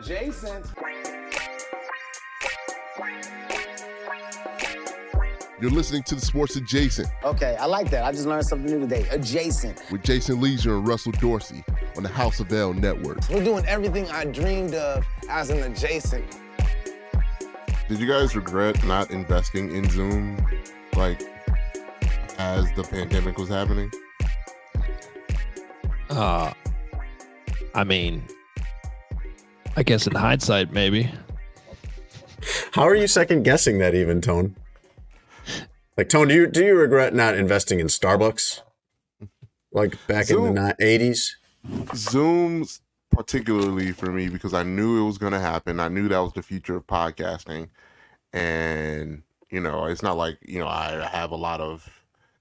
Adjacent. You're listening to the Sports Adjacent Okay, I like that. I just learned something new today. Adjacent. with Jason Lieser and Russell Dorsey on the House of L Network. We're doing everything I dreamed of as an adjacent. Did you guys regret not investing in Zoom, like as the pandemic was happening? Uh, I mean, I guess in hindsight, maybe. How are you second guessing that even, Tone? Like Tone, do you do you regret not investing in Starbucks? Like back Zoom. in the eighties? Zoom's particularly for me because I knew it was going to happen. I knew that was the future of podcasting, and you know, it's not like you know I have a lot of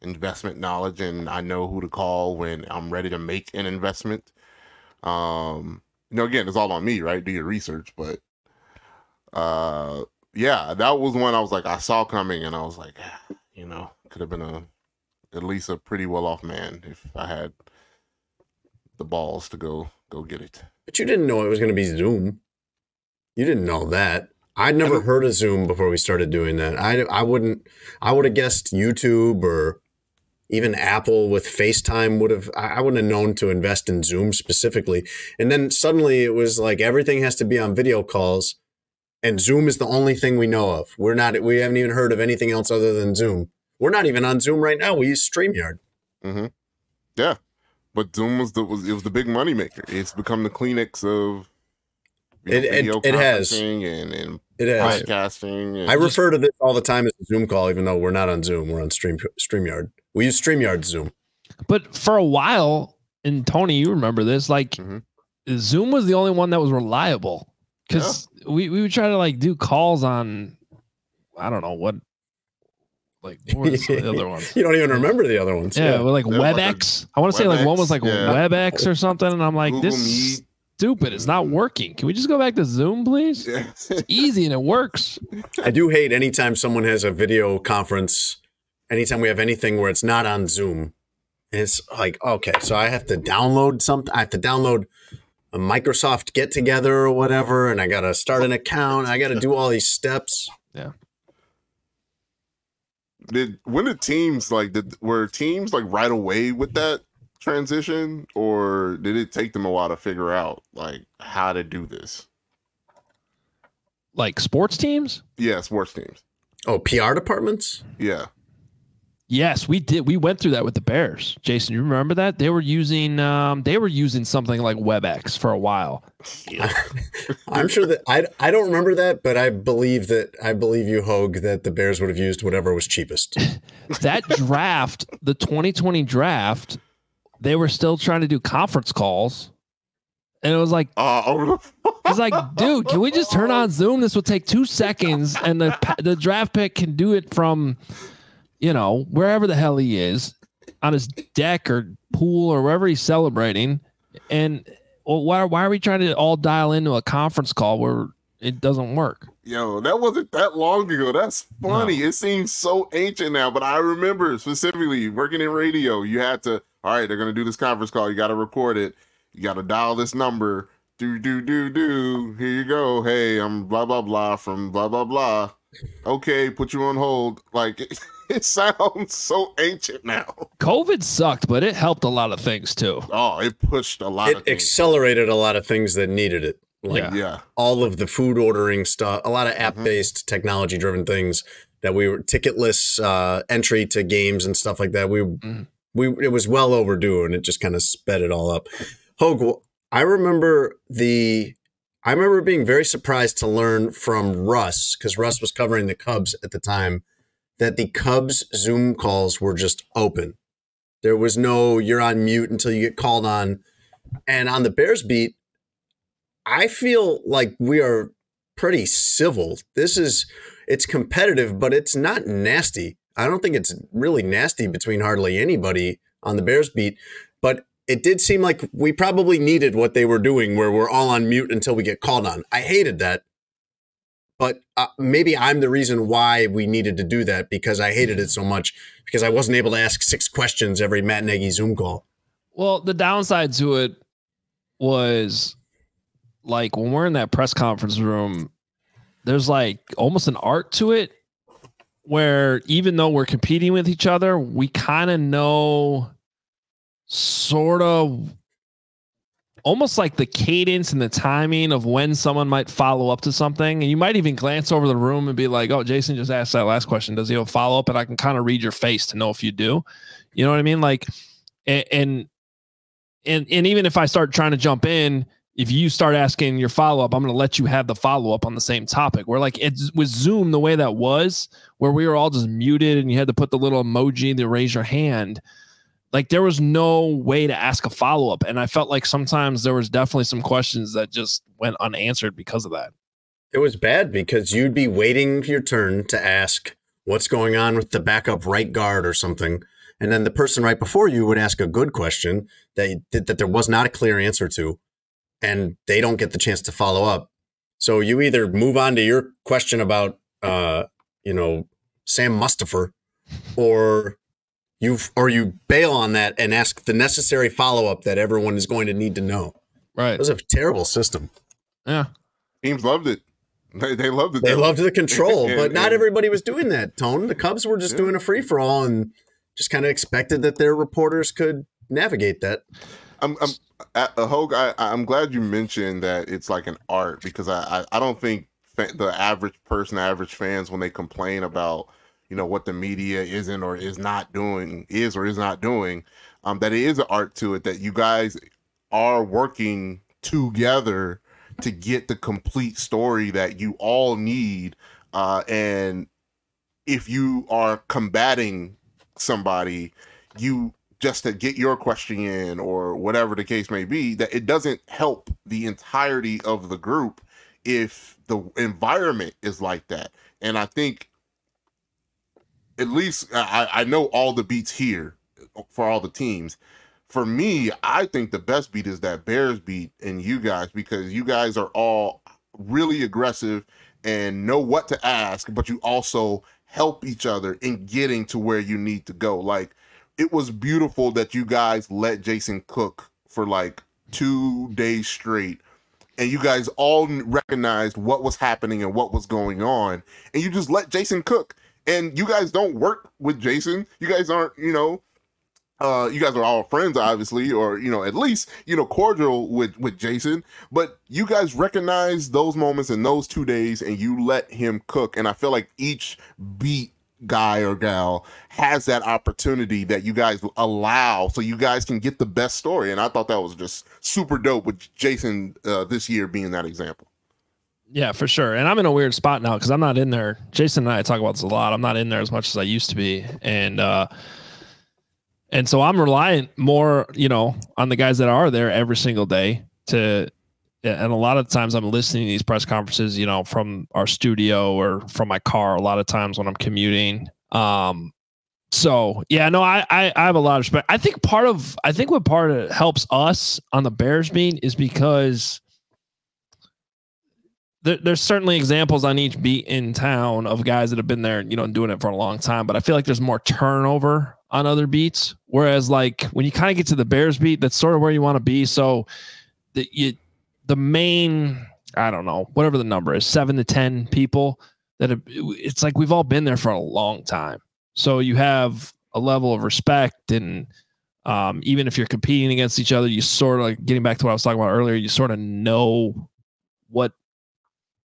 investment knowledge and I know who to call when I'm ready to make an investment. Um, you know, again, it's all on me, right? Do your research, but uh, yeah, that was one I was like, I saw coming, and I was like, ah, you know, could have been a at least a pretty well off man if I had the balls to go go get it. But you didn't know it was going to be Zoom. You didn't know that. I'd never heard of Zoom before we started doing that. I I wouldn't. I would have guessed YouTube or even Apple with FaceTime would have. I wouldn't have known to invest in Zoom specifically. And then suddenly it was like everything has to be on video calls, and Zoom is the only thing we know of. We're not. We haven't even heard of anything else other than Zoom. We're not even on Zoom right now. We use Streamyard. Mm-hmm. Yeah, but Zoom was the was it was the big money maker. It's become the Kleenex of you It- it- video it has. conferencing and and It has. podcasting. And I refer to this all the time as a Zoom call, even though we're not on Zoom. We're on Stream Streamyard. We use Streamyard Zoom. But for a while, and Tony, you remember this, like Mhm. Zoom was the only one that was reliable because we, we would try to like do calls on, I don't know what, like what was the other ones? You don't even remember the other ones. Yeah, well, like They're like a WebEx. I want to say like one was like WebEx, yeah. WebEx or something, and I'm like, Google this is Meet. stupid. It's not working. Can we just go back to Zoom, please? Yeah. It's easy and it works. I do hate anytime someone has a video conference. Anytime we have anything where it's not on Zoom, it's like okay, so I have to download something. I have to download a Microsoft Get Together or whatever, and I got to start an account. I got to do all these steps. Yeah. Did when did teams like did were teams like right away with that transition or did it take them a while to figure out like how to do this Like sports teams. yeah sports teams Oh, PR departments. yeah Yes, we did. We went through that with the Bears. Jason, you remember that? They were using um they were using something like WebEx for a while. I'm sure that I I don't remember that, but I believe that I believe you, Hoge, that the Bears would have used whatever was cheapest. That draft, the 2020 draft, they were still trying to do conference calls. And it was like the it's like, dude, can we just turn on Zoom? This will take 2 seconds and the the draft pick can do it from you know, wherever the hell he is on his deck or pool or wherever he's celebrating. And well, why, why are we trying to all dial into a conference call where it doesn't work? Yo, that wasn't that long ago. That's funny. It seems so ancient now, but I remember specifically working in radio. You had to, all right, they're gonna do this conference call. You got to record it. You got to dial this number. Do do do do. Here you go. Hey, I'm blah blah blah from blah blah blah. Okay, put you on hold. Like it, it sounds so ancient now. COVID sucked, but it helped a lot of things too. Oh, it pushed a lot It of things. accelerated a lot of things that needed it. Like Yeah. yeah, all of the food ordering stuff, a lot of app based technology driven things that we were ticketless uh, entry to games and stuff like that. We Mhm. we it was well overdue and it just kind of sped it all up. Hoge, I remember the I remember being very surprised to learn from Russ because Russ was covering the Cubs at the time that the Cubs Zoom calls were just open. There was no you're on mute until you get called on. And on the Bears beat, I feel like we are pretty civil. This is it's competitive, but it's not nasty. I don't think it's really nasty between hardly anybody on the Bears beat, but it did seem like we probably needed what they were doing where we're all on mute until we get called on. I hated that. But uh, maybe I'm the reason why we needed to do that because I hated it so much because I wasn't able to ask six questions every Matt Nagy Zoom call. Well, the downside to it was like when we're in that press conference room, there's like almost an art to it where even though we're competing with each other, we kind of know sort of almost like the cadence and the timing of when someone might follow up to something. And you might even glance over the room and be like, oh, Jason just asked that last question. Does he have follow up? And I can kind of read your face to know if you do. You know what I mean? Like, and, and, and, even if I start trying to jump in, if you start asking your follow up, I'm going to let you have the follow up on the same topic. Where like it's with Zoom, the way that was, where we were all just muted and you had to put the little emoji to raise your hand. Like there was no way to ask a follow up, and I felt like sometimes there was definitely some questions that just went unanswered because of that. It was bad because you'd be waiting your turn to ask what's going on with the backup right guard or something, and then the person right before you would ask a good question that that there was not a clear answer to and they don't get the chance to follow up. So you either move on to your question about, uh, you know, Sam Mustipher, or you or you bail on that and ask the necessary follow up that everyone is going to need to know. Right. It was a terrible system. Yeah. Teams loved it. They, they loved it. They loved the control, And- but not and- everybody was doing that. Tone. The Cubs were just Yeah. doing a free for all and just kind of expected that their reporters could navigate that. I'm, I'm uh, uh, Hoge, I, I'm glad you mentioned that it's like an art because I, I, I don't think fa- the average person, average fans, when they complain about you know what the media isn't or is not doing, is or is not doing, um, that it is an art to it. That you guys are working together to get the complete story that you all need, uh, and if you are combating somebody, you just to get your question in or whatever the case may be that it doesn't help the entirety of the group if the environment is like that and i think at least i, I know all the beats here for all the teams for me i think the best beat is that bears beat and you guys because you guys are all really aggressive and know what to ask but you also help each other in getting to where you need to go like it was beautiful that you guys let Jason cook for like two days straight. And you guys all recognized what was happening and what was going on. And you just let Jason cook. And you guys don't work with Jason. You guys aren't, you know, uh, you guys are all friends, obviously, or you know, at least you know, cordial with with Jason. But you guys recognize those moments in those two days, and you let him cook. And I feel like each beat guy or gal has that opportunity that you guys allow so you guys can get the best story and i thought that was just super dope with jason uh, this year being that example Yeah, for sure. And I'm in a weird spot now because I'm not in there. Jason and I talk about this a lot. I'm not in there as much as I used to be. And uh and so I'm reliant more, you know, on the guys that are there every single day to and a lot of times I'm listening to these press conferences, you know, from our studio or from my car a lot of times when I'm commuting. Um so yeah, no, I, I I have a lot of respect. I think part of I think what part of helps us on the Bears beat is because there, there's certainly examples on each beat in town of guys that have been there, you know, doing it for a long time. But I feel like there's more turnover on other beats. Whereas, like when you kind of get to the Bears beat, that's sort of where you want to be. So the you, the main, I don't know, whatever the number is, seven to ten people that have, it's like we've all been there for a long time. So you have a level of respect and. Um, even if you're competing against each other, you sort of like getting back to what I was talking about earlier, you sort of know what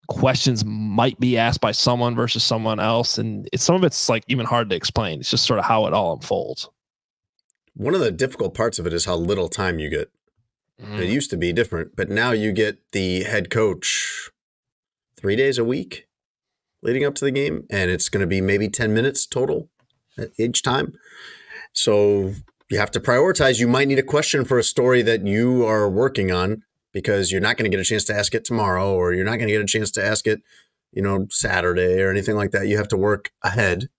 questions might be asked by someone versus someone else and it's some of it's like even hard to explain it's just sort of how it all unfolds One of the difficult parts of it is how little time you get. It mm-hmm. used to be different, but now you get the head coach three days a week leading up to the game, and it's going to be maybe 10 minutes total uh, each time. So you have to prioritize. You might need a question for a story that you are working on because you're not going to get a chance to ask it tomorrow, or you're not going to get a chance to ask it, you know, Saturday or anything like that. You have to work ahead.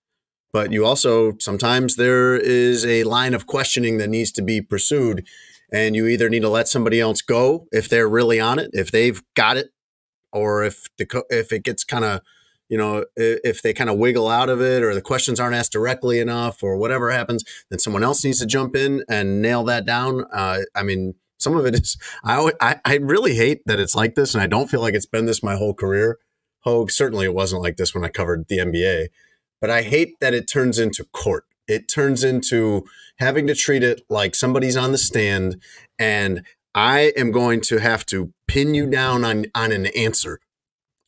But you also sometimes there is a line of questioning that needs to be pursued and you either need to let somebody else go if they're really on it, if they've got it, or if the if it gets kind of you know if they kind of wiggle out of it or the questions aren't asked directly enough or whatever happens, then someone else needs to jump in and nail that down. Uh, I mean, Some of it is I, I I really hate that it's like this, and I don't feel like it's been this my whole career. Hoge certainly it wasn't like this when I covered the NBA, but I hate that it turns into court. It turns into having to treat it like somebody's on the stand, and I am going to have to pin you down on on an answer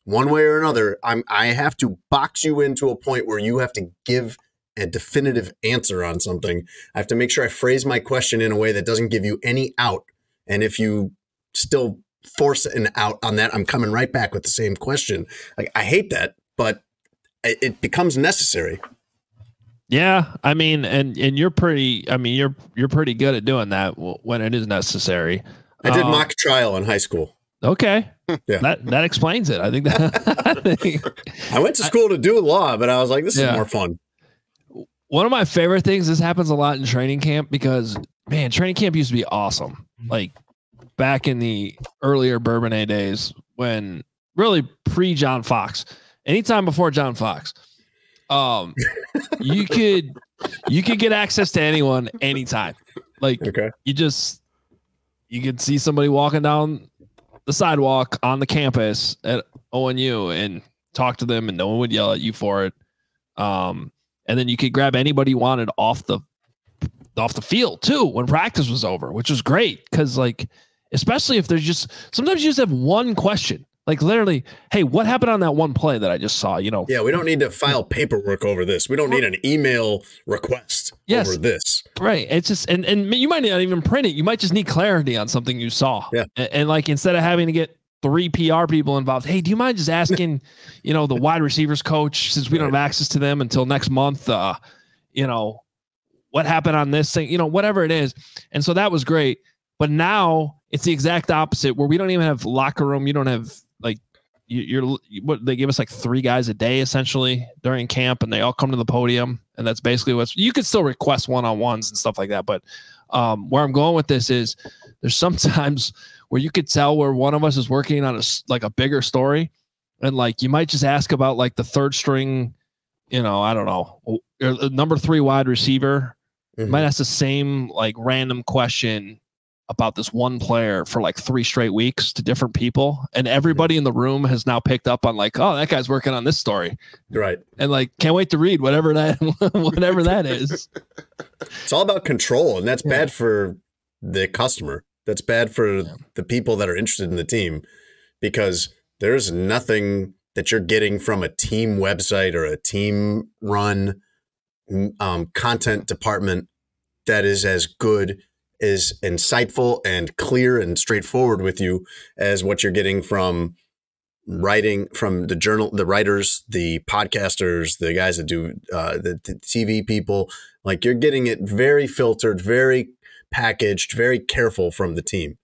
one way or another. I'm I have to box you into a point where you have to give a definitive answer on something. I have to make sure I phrase my question in a way that doesn't give you any out. And if you still force an out on that, I'm coming right back with the same question. Like I hate that, but it, it becomes necessary. Yeah, I mean, and and you're pretty. I mean, you're you're pretty good at doing that when it is necessary. I did Um, mock trial in high school. Okay, Yeah. that that explains it. I think that. I think I went to school to do law, but I was like, this Yeah. is more fun. one of my favorite things. This happens a lot in training camp because man, training camp used to be awesome. Like back in the earlier Bourbonnais days when really pre John Fox, anytime before John Fox, um, you could you could get access to anyone anytime. Like Okay. you just you could see somebody walking down the sidewalk on the campus at ONU and talk to them and no one would yell at you for it. Um, and then you could grab anybody you wanted off the off the field too when practice was over, which was great because like especially if there's just sometimes you just have one question. Like literally, hey, what happened on that one play that I just saw? You know, Yeah, we don't need to file paperwork over this. We don't need an email request Yes. over this. Right. It's just and and you might not even print it. You might just need clarity on something you saw. Yeah. And, and like instead of having to get three PR people involved, hey, do you mind just asking, you know, the wide receivers coach since we don't have access to them until next month? Uh, you know, what happened on this thing? You know, whatever it is. And so that was great. But now it's the exact opposite where we don't even have locker room. You don't have like you, you're what they give us like three guys a day essentially during camp, and they all come to the podium, and that's basically what's. You could still request one on ones and stuff like that, but um, where I'm going with this is there's sometimes where you could tell where one of us is working on a like a bigger story, and like you might just ask about like the third string, you know, I don't know, the number three wide receiver Mhm. might ask the same like random question about this one player for like three straight weeks to different people and everybody in the room has now picked up on like oh that guy's working on this story Right. and like can't wait to read whatever that whatever that is It's all about control, and that's Yeah. bad for the customer. That's bad for the people that are interested in the team because there's nothing that you're getting from a team website or a team run um, content department that is as good is insightful and clear and straightforward with you as what you're getting from writing from the journal the writers the podcasters the guys that do uh, the, the tv people. Like you're getting it very filtered very packaged very careful from the team.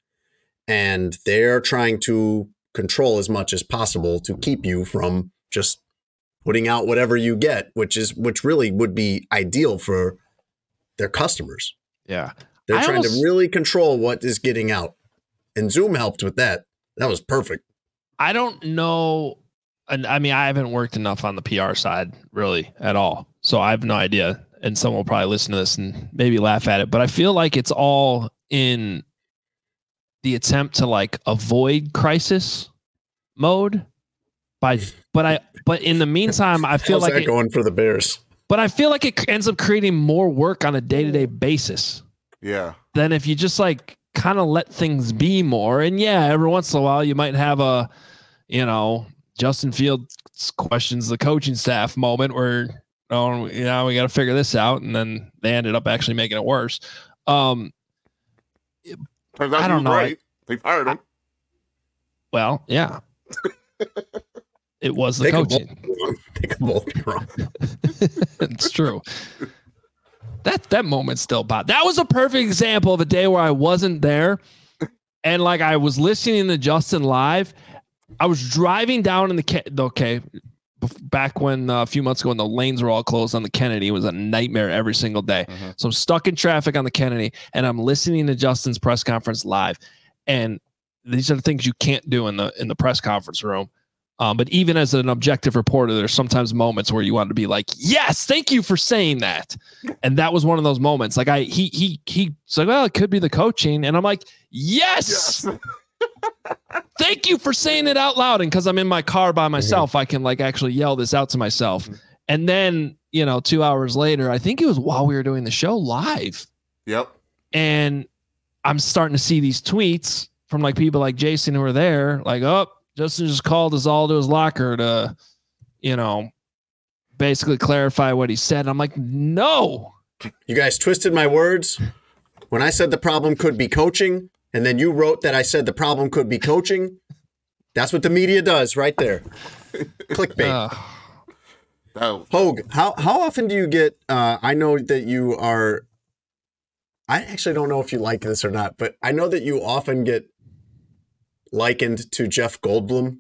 And they're trying to control as much as possible to keep you from just putting out whatever you get which is which really would be ideal for their customers yeah they're I trying almost- to really control what is getting out. And Zoom helped with that. That was perfect. i don't know and i mean i haven't worked enough on the pr side really at all so i have no idea and someone will probably listen to this and maybe laugh at it but i feel like it's all in the attempt to like avoid crisis mode by but i but in the meantime i feel How's like that it, going for the Bears? but i feel like it ends up creating more work on a day-to-day basis Yeah. than if you just like kind of let things be more and yeah every once in a while you might have a you know justin fields questions the coaching staff moment where oh you know we got to figure this out and then they ended up actually making it worse um Turns out I don't know. right. They fired him. well yeah it was the They could coaching both. They could both be wrong. it's true. That that moment still pop. That was a perfect example of a day where I wasn't there, and like I was listening to Justin live. I was driving down in the okay, back when uh, a few months ago when the lanes were all closed on the Kennedy, it was a nightmare every single day. Mhm. So I'm stuck in traffic on the Kennedy, and I'm listening to Justin's press conference live, and these are the things you can't do in the in the press conference room. Um, but even as an objective reporter, there's sometimes moments where you want to be like, "Yes, thank you for saying that," and that was one of those moments. Like I, he, he, he's like, "Well, it could be the coaching," and I'm like, "Yes, thank you for saying it out loud." And because I'm in my car by myself, I can like actually yell this out to myself. And then you know, two hours later, I think it was while we were doing the show live, Yep. and I'm starting to see these tweets from like people like Jason who were there, like, oh, Justin just called us all to his locker to, you know, basically clarify what he said. I'm like, no, You guys twisted my words. When I said the problem could be coaching, and then you wrote that I said the problem could be coaching. That's what the media does right there. Clickbait. uh, That, Hoge, how how often do you get? Uh, I know that you are. I actually don't know if you like this or not, but I know that you often get likened to Jeff Goldblum,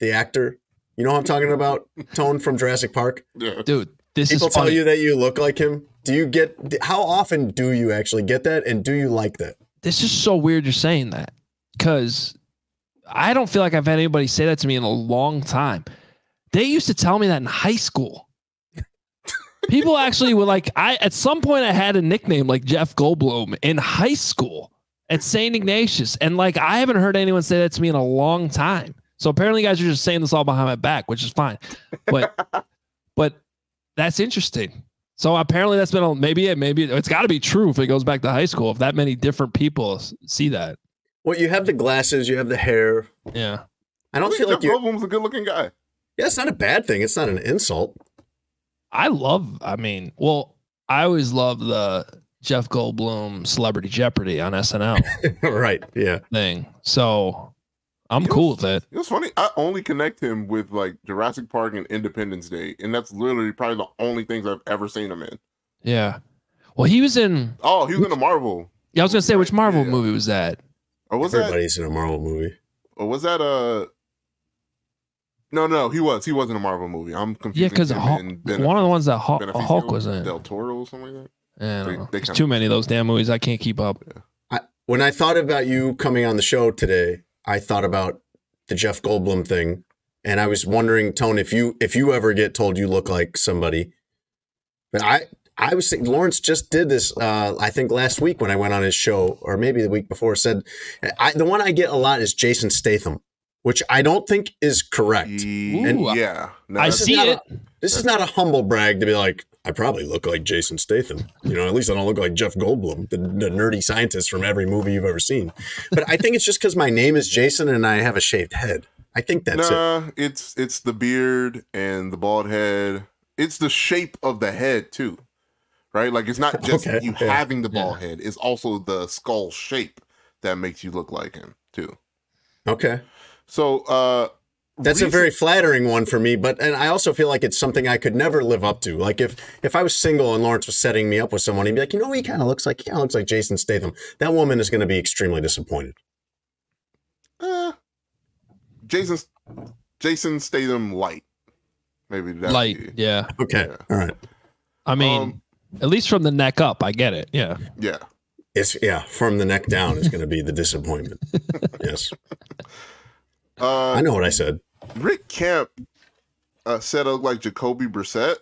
the actor. You know what I'm talking about? Tone from Jurassic Park. yeah. dude, this People is tell funny. you that you look like him. Do you get? How often do you actually get that, and do you like that? this is so weird you're saying that because I don't feel like I've had anybody say that to me in a long time. They used to tell me that in high school. People actually were like, I at some point I had a nickname like Jeff Goldblum in high school at St. Ignatius. And like I haven't heard anyone say that to me in a long time. So apparently you guys are just saying this all behind my back, which is fine. But but that's interesting. So apparently that's been a, maybe it maybe it's got to be true if it goes back to high school if that many different people see that. Well, you have the glasses, you have the hair. Yeah. I don't I feel think like Jeff you. Goldblum's a good looking guy. Yeah, it's not a bad thing. It's not an insult. I love I mean, well, I always love the Jeff Goldblum Celebrity Jeopardy on SNL right. Yeah. thing. So I'm You know, cool with it. It was funny. I only connect him with like Jurassic Park and Independence Day, and that's literally probably the only things I've ever seen him in. Yeah. Well, he was in Oh, he was in a Marvel. Yeah, I was going to say which Marvel Yeah. movie was that? Or was that? Everybody's in a Marvel movie. Or was that a? No, no, he was. He was in a Marvel movie. I'm confused. Yeah, because one of the ones that Hulk, Hulk was in. Del Toro or something like that. Yeah, I don't they- know. they There's too many of those damn movies. I can't keep up. I, when I thought about you coming on the show today, I thought about the Jeff Goldblum thing, and I was wondering, Tone, if you if you ever get told you look like somebody. But I I was thinking Lawrence just did this. Uh, I think last week when I went on his show, or maybe the week before, said I, the one I get a lot is Jason Statham, which I don't think is correct. And yeah, no, I see not it. This is not a humble brag to be like, I probably look like Jason Statham. You know, at least I don't look like Jeff Goldblum, the, the nerdy scientist from every movie you've ever seen. But I think it's just because my name is Jason and I have a shaved head. I think that's it. nah, it's it's the beard and the bald head. It's the shape of the head too, right? Like it's not just Okay, you yeah. having the bald head; it's also the skull shape that makes you look like him too. Okay. So uh That's a very flattering one for me, but and I also feel like it's something I could never live up to. Like if if I was single and Lawrence was setting me up with someone, he'd be like, you know, he kind of looks like he kind of looks like Jason Statham. That woman is going to be extremely disappointed. uh, Jason Jason Statham light. Maybe that Light. Yeah. Okay, Yeah. all right. I mean, Um, at least from the neck up, I get it. Yeah. yeah. It's yeah, from the neck down is going to be the disappointment. yes, Uh, I know what I said. Rick Camp uh, said I look like Jacoby Brissett.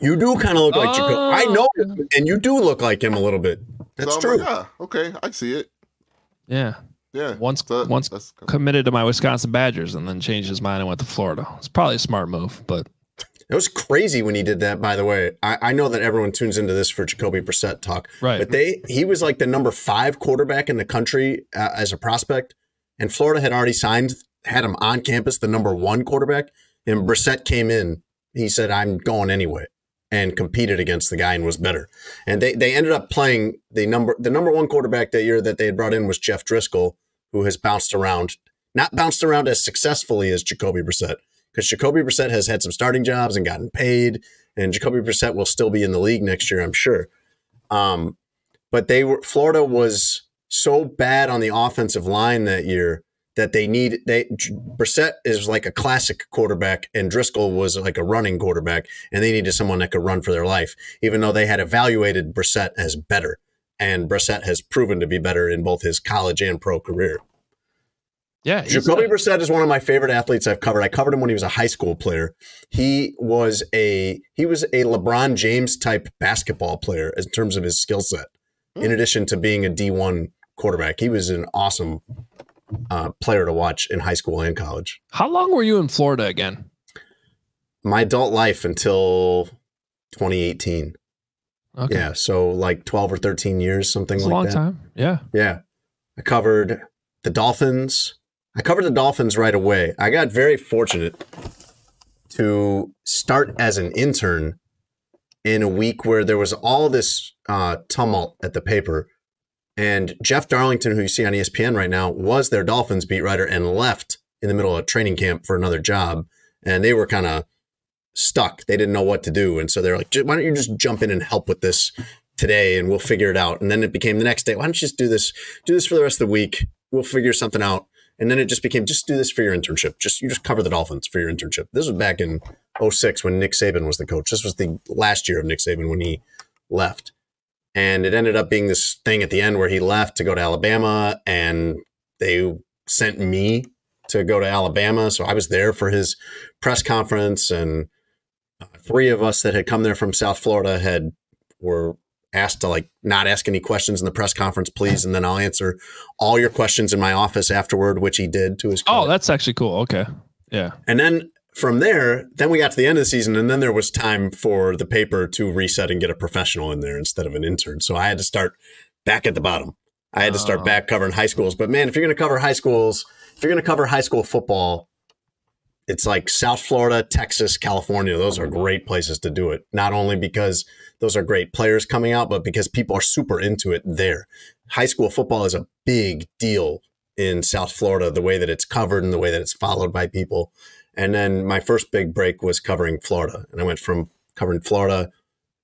You do kind of look like Jacob. Oh. I know, him, and you do look like him a little bit. That's so true. Like, yeah, okay, I see it. Yeah. Yeah. Once So once committed to my Wisconsin Badgers and then changed his mind and went to Florida. It's probably a smart move, but It was crazy when he did that. By the way, I, I know that everyone tunes into this for Jacoby Brissett talk, right. but they he was like the number five quarterback in the country uh, as a prospect, and Florida had already signed had him on campus, the number one quarterback, and Brissett came in. He said, "I'm going anyway." And competed against the guy and was better. And they, they ended up playing the number the number one quarterback that year that they had brought in was Jeff Driskel, who has bounced around, not bounced around as successfully as Jacoby Brissett, because Jacoby Brissett has had some starting jobs and gotten paid, and Jacoby Brissett will still be in the league next year, I'm sure. Um, but they were Florida was so bad on the offensive line that year that they need they Brissett is like a classic quarterback and Driskel was like a running quarterback and they needed someone that could run for their life even though they had evaluated Brissett as better and Brissett has proven to be better in both his college and pro career. Yeah, Jacoby a- Brissett is one of my favorite athletes I've covered. I covered him when he was a high school player. He was a he was a LeBron James type basketball player in terms of his skill set. In hmm. addition to being a D1 quarterback, he was an awesome uh, player to watch in high school and college. How long were you in Florida again? My adult life until 2018. Okay. Yeah, so like 12 or 13 years, something like that. A long time. Yeah. Yeah. I covered the Dolphins. I covered the Dolphins right away. I got very fortunate to start as an intern in a week where there was all this uh, tumult at the paper. And Jeff Darlington, who you see on ESPN right now, was their Dolphins beat writer and left in the middle of training camp for another job. And they were kind of stuck. They didn't know what to do. And so they're like, why don't you just jump in and help with this today and we'll figure it out. And then it became the next day, why don't you just do this, do this for the rest of the week. We'll figure something out. And then it just became just do this for your internship. Just you just cover the Dolphins for your internship. This was back in 06 when Nick Saban was the coach. This was the last year of Nick Saban when he left. And it ended up being this thing at the end where he left to go to Alabama and they sent me to go to Alabama. So I was there for his press conference and uh, three of us that had come there from South Florida had were asked to like not ask any questions in the press conference, please, and then I'll answer all your questions in my office afterward, which he did to his. Oh, that's actually cool. Okay. Yeah. and then from there, then we got to the end of the season, and then there was time for the paper to reset and get a professional in there instead of an intern. So I had to start back at the bottom. I had to start Oh. back covering high schools. But man, if you're going to cover high schools, if you're going to cover high school football, it's like South Florida, Texas, California. Those are great places to do it. Not only because those are great players coming out, but because people are super into it there. High school football is a big deal in South Florida, the way that it's covered and the way that it's followed by people. And then my first big break was covering Florida. And I went from covering Florida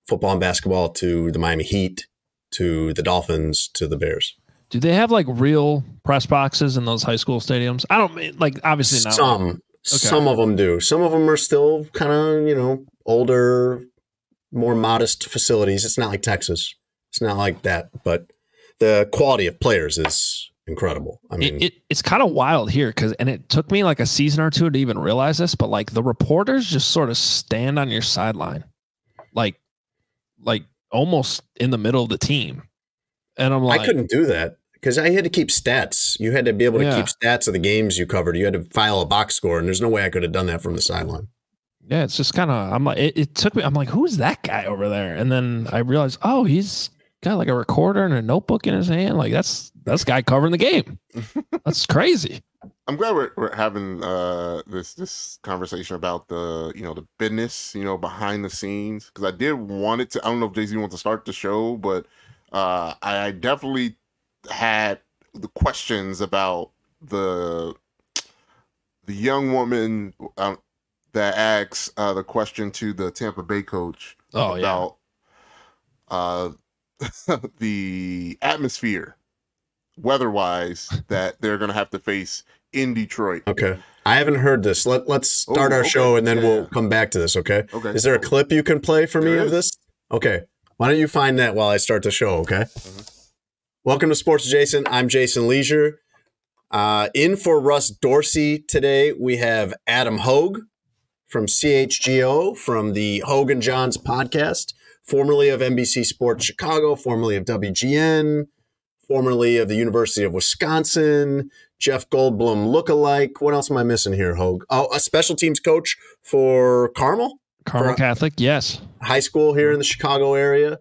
football and basketball to the Miami Heat to the Dolphins to the Bears. Do they have like real press boxes in those high school stadiums? I don't mean like obviously not. Some, some of them do. Some of them are still kind of, you know, older, more modest facilities. It's not like Texas. It's not like that, but the quality of players is incredible. I mean, It, it, it's kind of wild here because, and it took me like a season or two to even realize this, but like the reporters just sort of stand on your sideline, like, like almost in the middle of the team. And I'm like, I couldn't do that because I had to keep stats. You had to be able to Yeah. keep stats of the games you covered. You had to file a box score, and there's no way I could have done that from the sideline. yeah, it's just kind of, I'm like, it, it took me, I'm like, who's that guy over there? And then I realized, oh, he's got like a recorder and a notebook in his hand. Like that's, that's guy covering the game. That's crazy. I'm glad we're, we're having uh, this this conversation about the you know the business you know behind the scenes because I did want it to. I don't know if Jay Z wants to start the show, but uh, I, I definitely had the questions about the the young woman um, that asks uh, the question to the Tampa Bay coach Oh, yeah. about uh, the atmosphere weather-wise that they're going to have to face in Detroit. Okay. I haven't heard this. Let, let's start Oh, our okay. show and then Yeah, we'll come back to this. Okay. Okay. Is there a clip you can play for me There of this? Okay. Why don't you find that while I start the show? Okay. Welcome to Sports Adjacent. I'm Jason Lieser. Uh, in for Russ Dorsey today, we have Adam Hoge from CHGO from the Hoge and Jahns podcast, formerly of NBC Sports Chicago, formerly of WGN, formerly of the University of Wisconsin, Jeff Goldblum lookalike. What else am I missing here, Hoge? Oh, a special teams coach for Carmel Carmel For- Catholic. Yes. High School here in the Chicago area.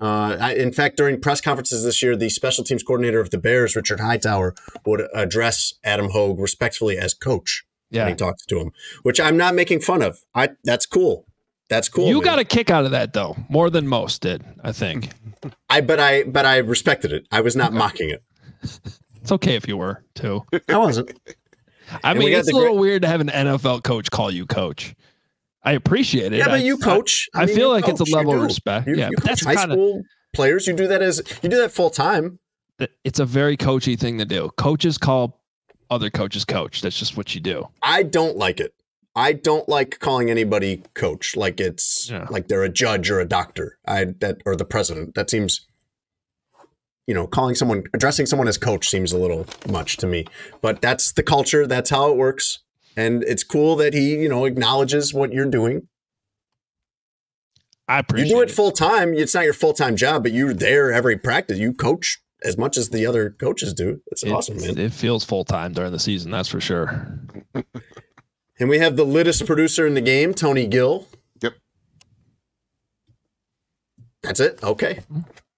Uh, I, in fact, during press conferences this year, the special teams coordinator of the Bears, Richard Hightower, would address Adam Hoge respectfully as coach when Yeah. he talks to him, which I'm not making fun of. I that's cool. That's cool. you man. got a kick out of that though, more than most did, I think. I but I but I respected it. I was not mocking it. It's okay if you were too. I wasn't. I And mean, it's a little great- weird to have an NFL coach call you coach. I appreciate it. Yeah, but you coach. I, mean, feel like it's a level of respect. You, yeah, you coach that's high kind of school players. You do that as you do that full time. it's a very coachy thing to do. Coaches call other coaches coach. That's just what you do. I don't like it. I don't like calling anybody coach like it's Yeah. like they're a judge or a doctor. I that or the president. That seems you know, calling someone addressing someone as coach seems a little much to me. But that's the culture. That's how it works. And it's cool that he, you know, acknowledges what you're doing. I appreciate You appreciate do it full time. It's not your full time job, but you're there every practice. You coach as much as the other coaches do. It's It- awesome, man. It feels full time during the season, that's for sure. And we have the littest producer in the game, Tony Gill. Yep. That's it. Okay.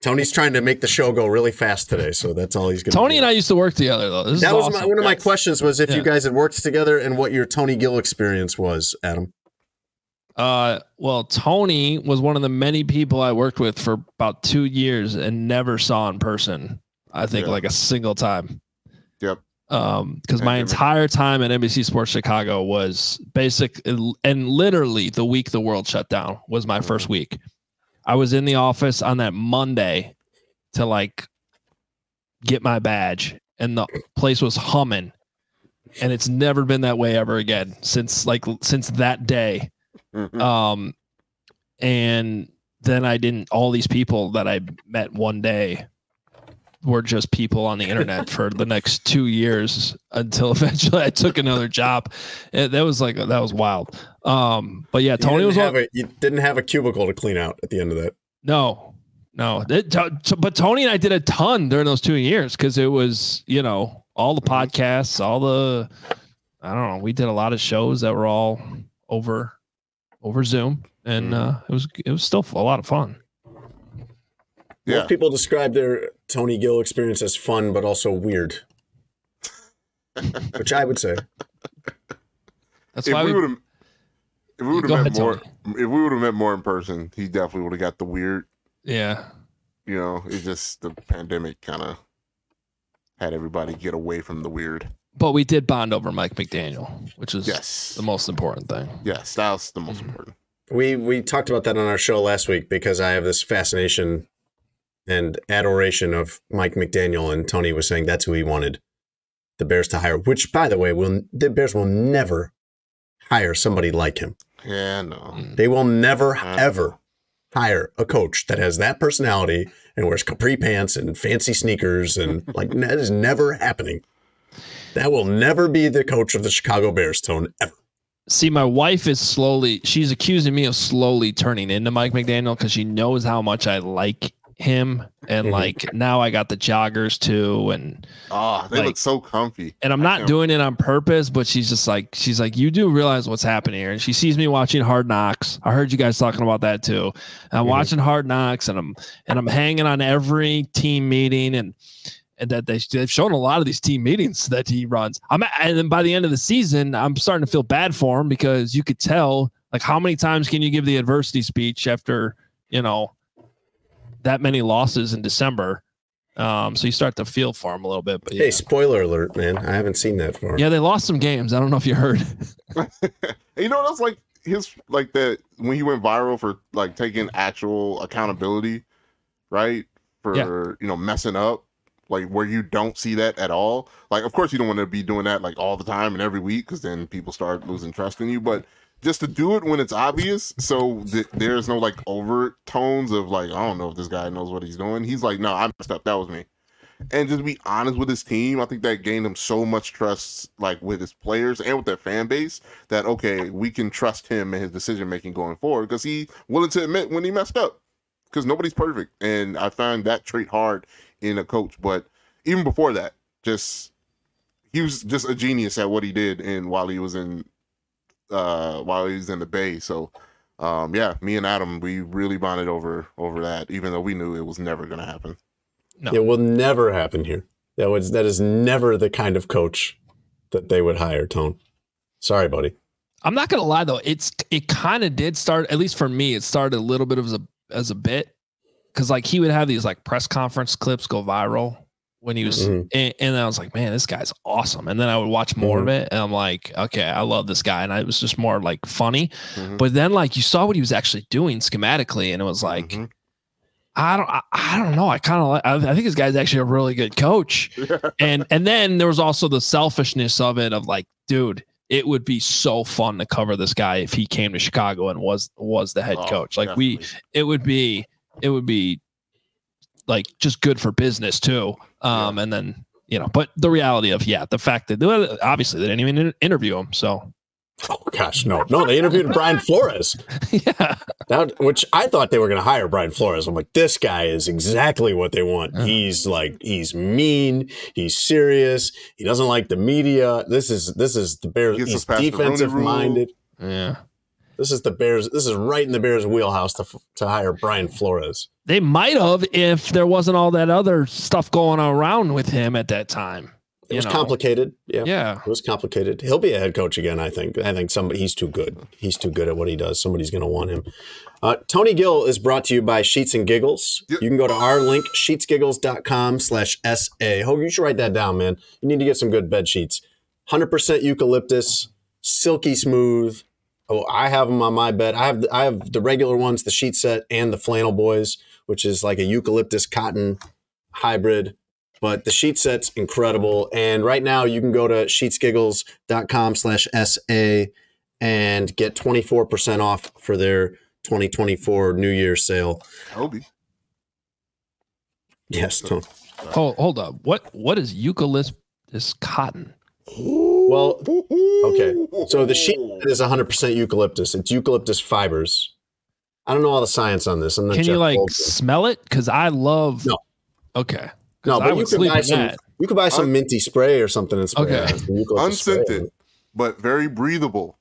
Tony's trying to make the show go really fast today, so that's all he's going to. Tony and I used to work together though. This is That was awesome. my, one of my questions was if Yeah. you guys had worked together and what your Tony Gill experience was, Adam. Uh, well, Tony was one of the many people I worked with for about two years and never saw in person. I think Yeah. like a single time. Yep. Um, because my entire time at NBC Sports Chicago was basic and literally the week the world shut down was my first week. I was in the office on that Monday to like get my badge, and the place was humming. And it's never been that way ever again since like since that day Mhm. um and then i didn't all these people that i met one day were just people on the internet for the next two years until eventually i took another job. It- that was like that was wild. Um but yeah tony didn't was have a, you didn't have a cubicle to clean out at the end of that. no no. It- to- to- but tony and i did a ton during those two years because it was you know all the podcasts all the i don't know we did a lot of shows that were all over over zoom and uh it was it was still a lot of fun. Yeah. Most people describe their Tony Gill experience as fun, but also weird, which I would say. that's if why we we, would have if we would have met ahead, more if we would have met more in person, he definitely would have got the weird. yeah You know, it's just the pandemic kind of had everybody get away from the weird. but we did bond over mike mcdaniel which is Yes, the most important thing yes, that's the Mm-hmm. most important. We we talked about that on our show last week because I have this fascination and adoration of Mike McDaniel, and Tony was saying that's who he wanted the Bears to hire. Which, by the way, will the Bears will never hire somebody like him. Yeah, no. Mm. They will never ever hire a coach that has that personality and wears capri pants and fancy sneakers and like that is never happening. That will never be the coach of the Chicago Bears, Tone ever. see my wife is slowly she's accusing me of slowly turning into mike mcdaniel because she knows how much i like him and Mhm. like now i got the joggers too and Ah, they Like- look so comfy. and i'm not doing it on purpose but she's just like she's like you do realize what's happening here and she sees me watching hard knocks i heard you guys talking about that too and i'm Mhm. watching hard knocks and i'm and i'm hanging on every team meeting and and that they, they've shown a lot of these team meetings that he runs i'm and then by the end of the season i'm starting to feel bad for him because you could tell like how many times can you give the adversity speech after you know that many losses in december um so you start to feel for him a little bit but yeah. Hey, spoiler alert, man. I haven't seen that far. Yeah, they lost some games. I don't know if you heard. You know what that's like his like that when he went viral for like taking actual accountability, right? For you know messing up, like where you don't see that at all. Like of course you don't want to be doing that like all the time and every week because then people start losing trust in you. But just to do it when it's obvious, so th- there's no like overt tones of like I don't know if this guy knows what he's doing. He's like, no, I messed up. That was me and just be honest with his team. I think that gained him so much trust, like with his players and with their fan base, that okay, we can trust him and his decision making going forward because he willing to admit when he messed up. Because nobody's perfect, and I find that trait hard in a coach. But even before that, just he was just a genius at what he did, and while he was in, uh, while he was in the Bay. So, um, yeah, me and Adam, we really bonded over over that, even though we knew it was never going to happen. No. It will never happen here. That was that is never the kind of coach that they would hire, Tone. Sorry, buddy. I'm not gonna lie though, it's it kind of did start. At least for me, it started a little bit of as a as a bit because like he would have these like press conference clips go viral when he was, Mhm. and, and I was like, man, this guy's awesome. And then I would watch more of it, and I'm like, okay, I love this guy, and I, it was just more like funny. Mhm. But then like you saw what he was actually doing schematically, and it was like. Mhm. I don't. I, I don't know. I kind of. like I, I think this guy's actually a really good coach. and and then there was also the selfishness of it. Of like, dude, it would be so fun to cover this guy if he came to Chicago and was was the head Oh, coach. Like we, it would be. It would be like just good for business too. Um, and then you know, but the reality of yeah, the fact that well, obviously they didn't even interview him, so Oh gosh, no, no. They interviewed Brian Flores, yeah, that, which I thought they were going to hire Brian Flores. I'm like, this guy is exactly what they want. Uh-huh. He's like, he's mean, he's serious, he doesn't like the media. This is this is the Bears. Gets us He's past the Rooney defensive minded. yeah. This is the Bears. This is right in the Bears' wheelhouse to to hire Brian Flores. They might have if there wasn't all that other stuff going around with him at that time. It you was know. complicated. Yeah. Yeah. It was complicated. He'll be a head coach again, I think. I think somebody he's too good. He's too good at what he does. Somebody's going to want him. Uh, Tony Gill is brought to you by Sheets and Giggles. Yep. You can go to our link, sheetsgiggles.com slash SA. Hope you should write that down, man. You need to get some good bed sheets. 100% eucalyptus, silky smooth. Oh, I have them on my bed. I have the, I have the regular ones, the sheet set, and the flannel boys, which is like a eucalyptus cotton hybrid but the sheet set's incredible and right now you can go to sheetsgiggles.com slash sa and get 24% off for their 2024 new year sale Toby. yes Tony. Hold, hold up. What what is eucalyptus cotton? Well okay so the sheet is 100% eucalyptus it's eucalyptus fibers i don't know all the science on this I'm not Can you like Goldblum. smell it? Because I love. No. Okay. no 'Cause I but you would could sleep buy in some that. you could buy some Un- minty spray or something and spray Okay. it. Some spray. Unscented, but very breathable.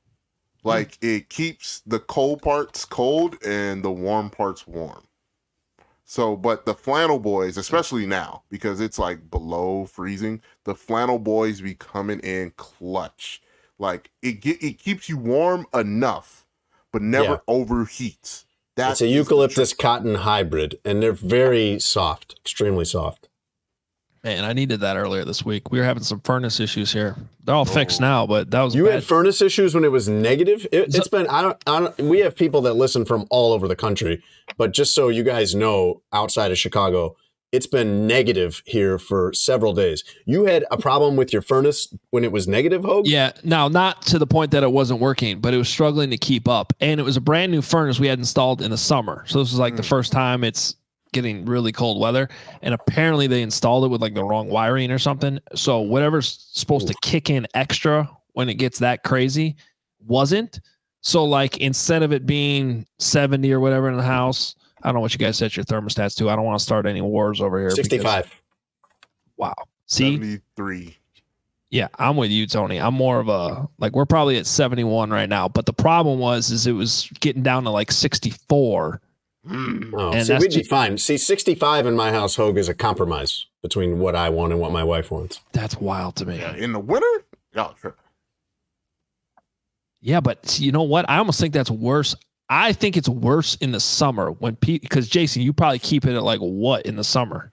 Hmm. Like it keeps the cold parts cold and the warm parts warm. So, but the flannel boys, especially now, because it's like below freezing, the flannel boys be coming in clutch. Like it get it keeps you warm enough, but never Yeah. overheats. That it's a eucalyptus cotton hybrid and they're very soft extremely soft Man, I needed that earlier this week. We were having some furnace issues here. They're all fixed Oh. now, but that was You bad. had furnace issues when it was negative. It, it's been I don't, I don't. We have people that listen from all over the country, but just so you guys know, outside of Chicago, it's been negative here for several days. You had a problem with your furnace when it was negative, Hoge. Yeah, now not to the point that it wasn't working, but it was struggling to keep up. And it was a brand new furnace we had installed in the summer. So this was like the Mm. first time it's getting really cold weather. And apparently they installed it with like the wrong wiring or something. So whatever's supposed to kick in extra when it gets that crazy wasn't. So like instead of it being 70 or whatever in the house, I don't know what you guys set your thermostats to. I don't want to start any wars over here. because- sixty-five. Wow. See, 73. yeah, I'm with you, Tony. I'm more of a like we're probably at 71 right now, but the problem was is it was getting down to like 64. Mm. Oh, And see, that's we'd be ju- fine. See, sixty-five in my house, Hoge is a compromise between what I want and what my wife wants. That's wild to me. Yeah, Yeah, in the winter, y'all tripping. but you know what? I almost think that's worse. I think it's worse in the summer when people because Jason, you probably keep it at like what in the summer?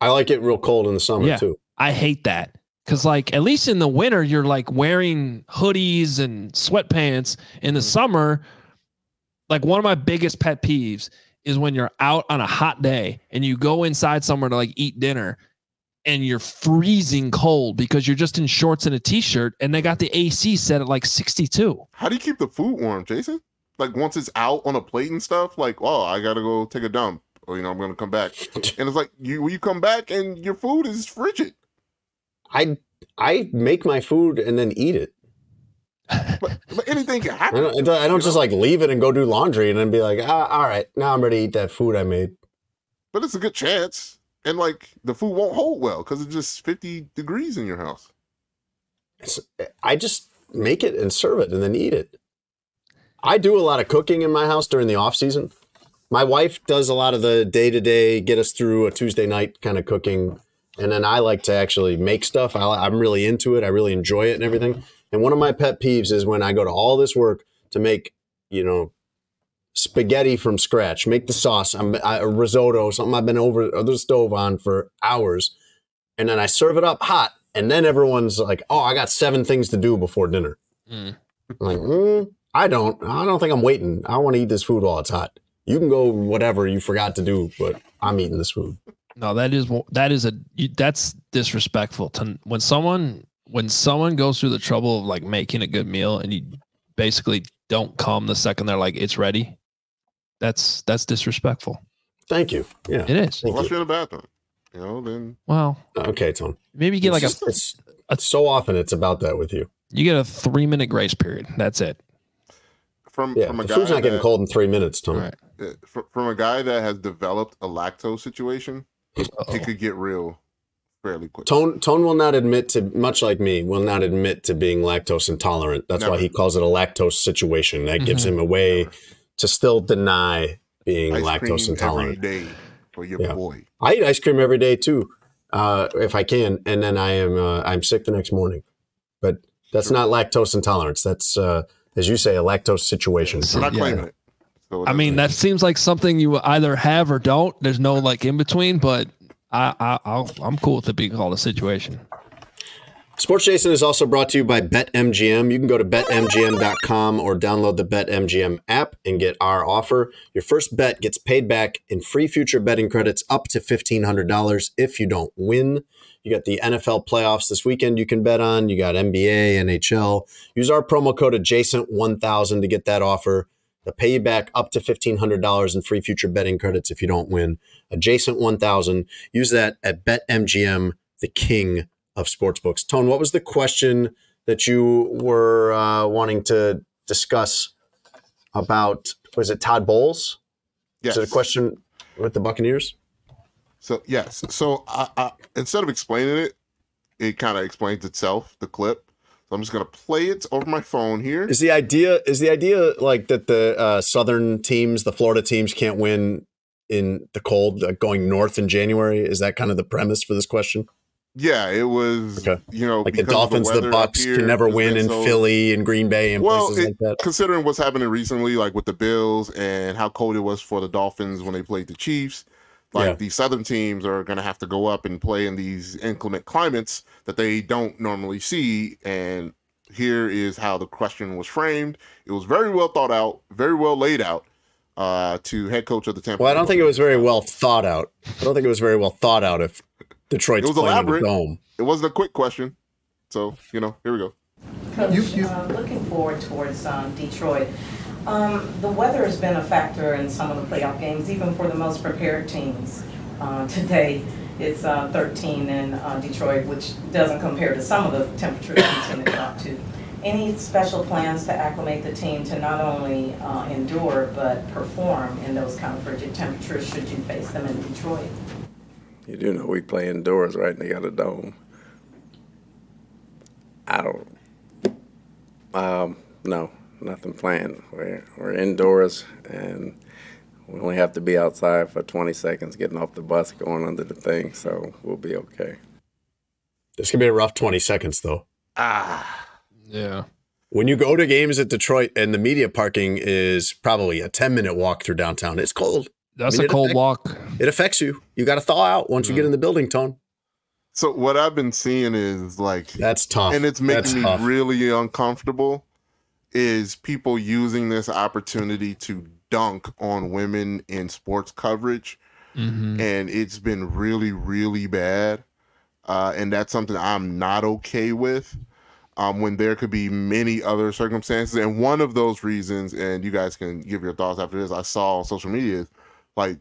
I like it real cold in the summer Yeah. too. I hate that. Cause like at least in the winter, you're like wearing hoodies and sweatpants. In the Mhm. summer, like one of my biggest pet peeves is when you're out on a hot day and you go inside somewhere to like eat dinner and you're freezing cold because you're just in shorts and a t-shirt and they got the AC set at like 62. How do you keep the food warm, Jason? Like once it's out on a plate and stuff, like, oh, I gotta go take a dump, or you know, I'm gonna come back, and it's like you you come back and your food is frigid. I I make my food and then eat it. But, but anything can I happen. don't, I don't just like leave it and go do laundry and then be like, ah, all right, now I'm ready to eat that food I made. But it's a good chance, and like the food won't hold well because it's just 50 degrees in your house. It's, I just make it and serve it and then eat it. I do a lot of cooking in my house during the off season. My wife does a lot of the day to day, get us through a Tuesday night kind of cooking, and then I like to actually make stuff. I, I'm really into it. I really enjoy it and everything. And one of my pet peeves is when I go to all this work to make, you know, spaghetti from scratch, make the sauce, I'm, I, risotto, something I've been over the stove on for hours, and then I serve it up hot, and then everyone's like, "Oh, I got seven things to do before dinner." Mm. I'm like, mm, I don't. I don't think I'm waiting. I want to eat this food while it's hot. You can go whatever you forgot to do, but I'm eating this food. No, that is that is a that's disrespectful to when someone when someone goes through the trouble of like making a good meal and you basically don't come the second they're like it's ready. That's that's disrespectful. Thank you. Yeah. It is. Thank Unless you. you're in the bathroom, you know, then Well, Okay, Tone. maybe you get like a It's just- it's, so often it's about that with you. you get a three minute grace period. That's it. from Yeah, from a the guy food's not getting that- cold in three minutes, Tone. All right. uh, from a guy that has developed a lactose situation, Uh-oh. it could get real fairly quick. Tone Tone will not admit to much like me will not admit to being lactose intolerant. That's why he calls it a lactose situation. That gives Mm-hmm. him a way to still deny being Ice lactose cream every intolerant. day for your Yeah. boy. I eat ice cream every day too, uh, if I can, and then I am uh, I'm sick the next morning. But that's not lactose intolerance. That's uh, as you say, a lactose situation. We're not Yeah. claiming it. So I mean, that seems like something you either have or don't. There's no like in between, but I, I I'm cool with it being called a situation. Sports Adjacent is also brought to you by BetMGM. You can go to betmgm.com or download the BetMGM app and get our offer. Your first bet gets paid back in free future betting credits up to $1,500 if you don't win. You got the NFL playoffs this weekend you can bet on. You got NBA, NHL. Use our promo code adjacent1000 to get that offer. They'll pay you back up to $1,500 in free future betting credits if you don't win. Adjacent1000. Use that at BetMGM, the king of sportsbooks. Tone, what was the question that you were uh, wanting to discuss about? Was it Todd Bowles? yes. Is it a question with the Buccaneers? So yes. So I, I instead of explaining it, it kind of explains itself. The clip. So I'm just gonna play it over my phone here. Is the idea is the idea like that the uh, southern teams, the Florida teams, can't win in the cold, like going north in January? Is that kind of the premise for this question? Yeah, it was. Okay. You know, Like the Dolphins, the, up Bucks here, can never win in so- Philly and Green Bay and Well, places it- like that. considering what's happening recently, like with the Bills and how cold it was for the Dolphins when they played the Chiefs, like Yeah. the Southern teams are going to have to go up and play in these inclement climates that they don't normally see. And here is how the question was framed. It was very well thought out, very well laid out uh, to head coach of the Tampa. Well, I don't think it was very well thought out. I don't think it was very well thought out if Detroit's It was playing in the elaborate. dome. It wasn't a quick question, so you know, here we go. Coach, You- you- uh, looking forward towards um, Detroit. Um, The weather has been a factor in some of the playoff games, even for the most prepared teams. Uh, Today, it's uh, 13 in uh, Detroit, which doesn't compare to some of the temperatures we tend to drop to. Any special plans to acclimate the team to not only uh, endure, but perform in those kind of frigid temperatures should you face them in Detroit? You do know we play indoors, right? And they got a dome. I don't. Um, no, nothing planned. We're we're indoors, and we only have to be outside for 20 seconds, getting off the bus, going under the thing. So we'll be okay. This could be a rough 20 seconds, though. Yeah. When you go to games at Detroit and the media parking is probably a 10 minute walk through downtown, it's cold. That's I mean, a cold affect- walk. It affects you. You got to thaw out once you get in the building, Tone. So what I've been seeing is like That's tough. and it's That's making me tough. really uncomfortable is people using this opportunity to dunk on women in sports coverage Mhm. and it's been really really bad uh, and that's something i'm not okay with um, when there could be many other circumstances. And one of those reasons and you guys can give your thoughts after this i saw on social media like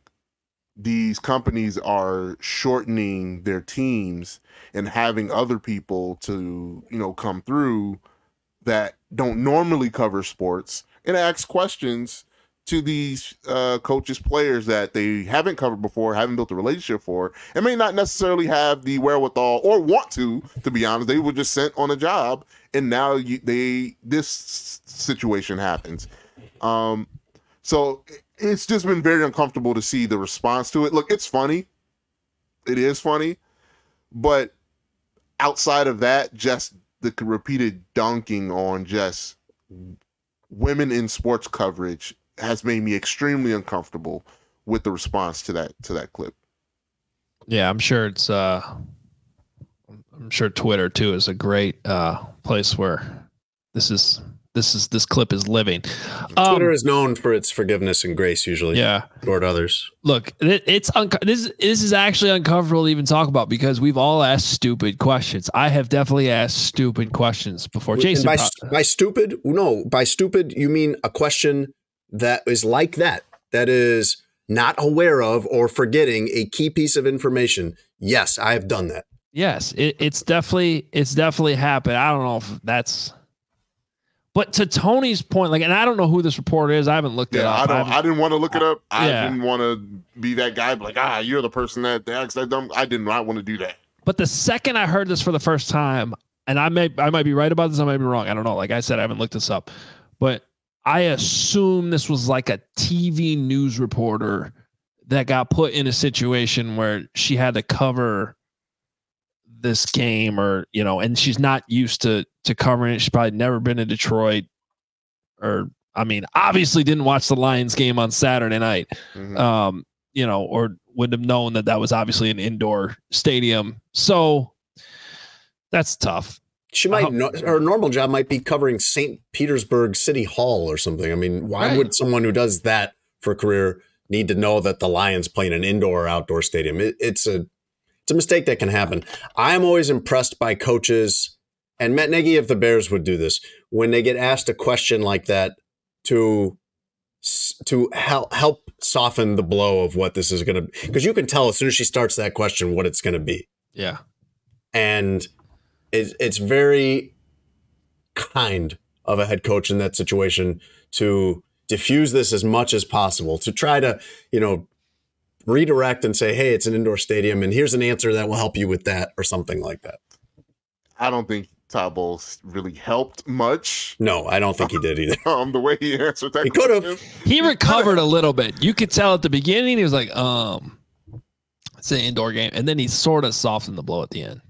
these companies are shortening their teams and having other people to you know come through that don't normally cover sports and ask questions to these uh, coaches players that they haven't covered before haven't built a relationship for and may not necessarily have the wherewithal or want to to be honest they were just sent on a job and now you, they this situation happens um so it's just been very uncomfortable to see the response to it. Look, it's funny. It is funny. But outside of that, just the repeated dunking on just women in sports coverage has made me extremely uncomfortable with the response to that to that clip. Yeah, I'm sure it's uh I'm sure Twitter too is a great uh place where this is this is this clip is living. Um, Twitter is known for its forgiveness and grace, usually, yeah. toward others. Look, it, it's unco- this this is actually uncomfortable to even talk about because we've all asked stupid questions. I have definitely asked stupid questions before. Jason, by, pro- by stupid, no, by stupid, you mean a question that is like that. That is not aware of or forgetting a key piece of information. Yes, I have done that. Yes, it, it's definitely it's definitely happened. I don't know if that's, but to Tony's point, like, and I don't know who this reporter is. I haven't looked it Yeah, I up. don't. haven't- I, didn't want to look it up. I Yeah. didn't want to be that guy. Like, ah, you're the person that that acts that dumb. I did not want to do that. But the second I heard this for the first time, and I may I might be right about this, I might be wrong. I don't know. Like I said, I haven't looked this up, but I assume this was like a TV news reporter that got put in a situation where she had to cover this game or you know and she's not used to to covering it she's probably never been to detroit or i mean obviously didn't watch the lions game on saturday night Mhm. um, you know, or wouldn't have known that that was obviously an indoor stadium. So that's tough. She might, Uh, no, her normal job might be covering St. Petersburg City Hall or something. I mean, why Right. would someone who does that for a career need to know that the Lions play in an indoor or outdoor stadium? It, it's a it's a mistake that can happen. I'm always impressed by coaches, and Matt Nagy of the Bears would do this when they get asked a question like that to to help help soften the blow of what this is going to be. because you can tell as soon as she starts that question what it's going to be Yeah. and it, it's very kind of a head coach in that situation to diffuse this as much as possible to try to you know redirect and say hey it's an indoor stadium and here's an answer that will help you with that or something like that I don't think Todd Bowles really helped much. no i don't think he did either Um, the way he answered that, He could've. He recovered a little bit. You could tell at the beginning he was like, um, it's an indoor game. And then he sort of softened the blow at the end.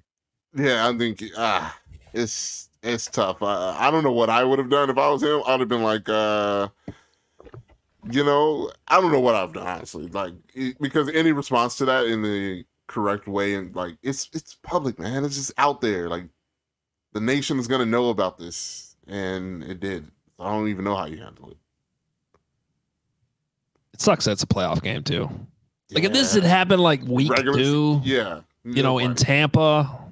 Yeah, I think ah, it's it's tough. I, I don't know what I would have done if I was him. I'd have been like, uh, you know, I don't know what I've done honestly. Like because any response to that in the correct way and like it's it's public, man. It's just out there. Like the nation is gonna know about this, and it did. I don't even know how you handle it. It sucks That's a playoff game too. Like if this had happened like week Regular two, yeah, you know, in Tampa,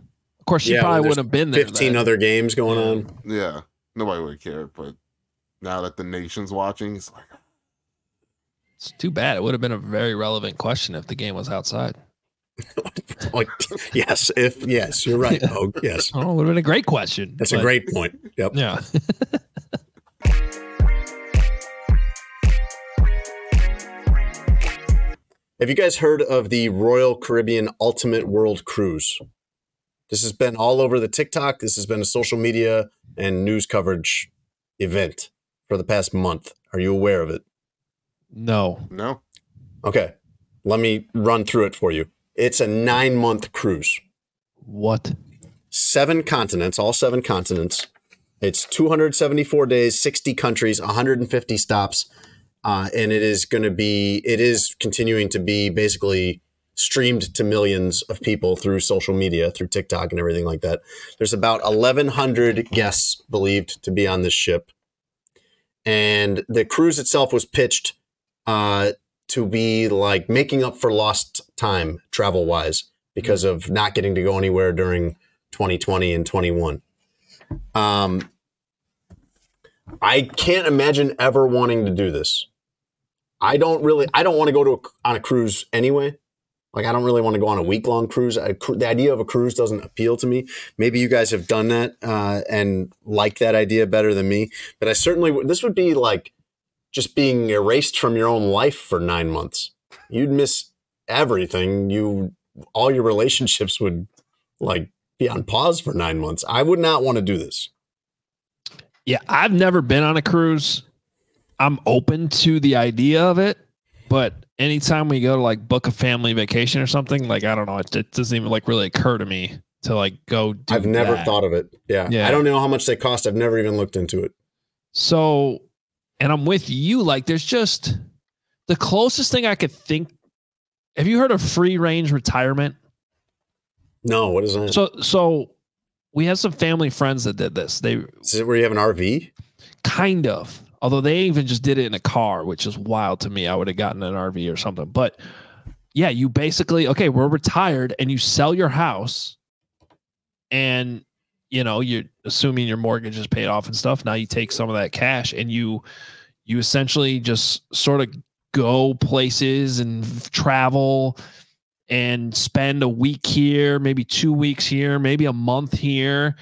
course she Yeah, probably wouldn't have been there. 15 then. other games going on yeah, nobody would care. But now that the nation's watching, it's like. It's too bad. It would have been a very relevant question if the game was outside. like yes if yes you're right oh yes Oh, it would have been a great question. that's a great point yep Yeah. Have you guys heard of the Royal Caribbean Ultimate World Cruise? This has been all over the TikTok. This has been a social media and news coverage event for the past month. Are you aware of it? no. No. Okay. Let me run through it for you. It's a nine month cruise, What? seven continents, all seven continents. It's 274 days, 60 countries, 150 stops. Uh, and it is going to be, it is continuing to be basically streamed to millions of people through social media, through TikTok and everything like that. There's about 1,100 guests believed to be on this ship. And the cruise itself was pitched uh, to be like making up for lost time travel wise because of not getting to go anywhere during 2020 and 21. Um, I can't imagine ever wanting to do this. I don't really, I don't want to go to a, on a cruise anyway. Like I don't really want to go on a week long cruise. I, the idea of a cruise doesn't appeal to me. Maybe you guys have done that uh, and like that idea better than me. But I certainly this would be like just being erased from your own life for nine months. You'd miss everything. You all your relationships would like be on pause for nine months. I would not want to do this. Yeah, I've never been on a cruise. I'm open to the idea of it, but anytime we go to like book a family vacation or something, like I don't know, it, it doesn't even like really occur to me to like go. Do I've never that. thought of it. Yeah. Yeah. I don't know how much they cost. I've never even looked into it. So, and I'm with you. Like, there's just the closest thing I could think. Have you heard of free range retirement? No, what is that? So, so we have some family friends that did this. They is it where you have an RV? kind of, although they even just did it in a car, which is wild to me. I would have gotten an RV or something. But yeah, you basically okay, we're retired, and you sell your house, and you know you're assuming your mortgage is paid off and stuff. Now you take some of that cash and you you essentially just sort of go places and travel and spend a week here, maybe two weeks here, maybe a month here.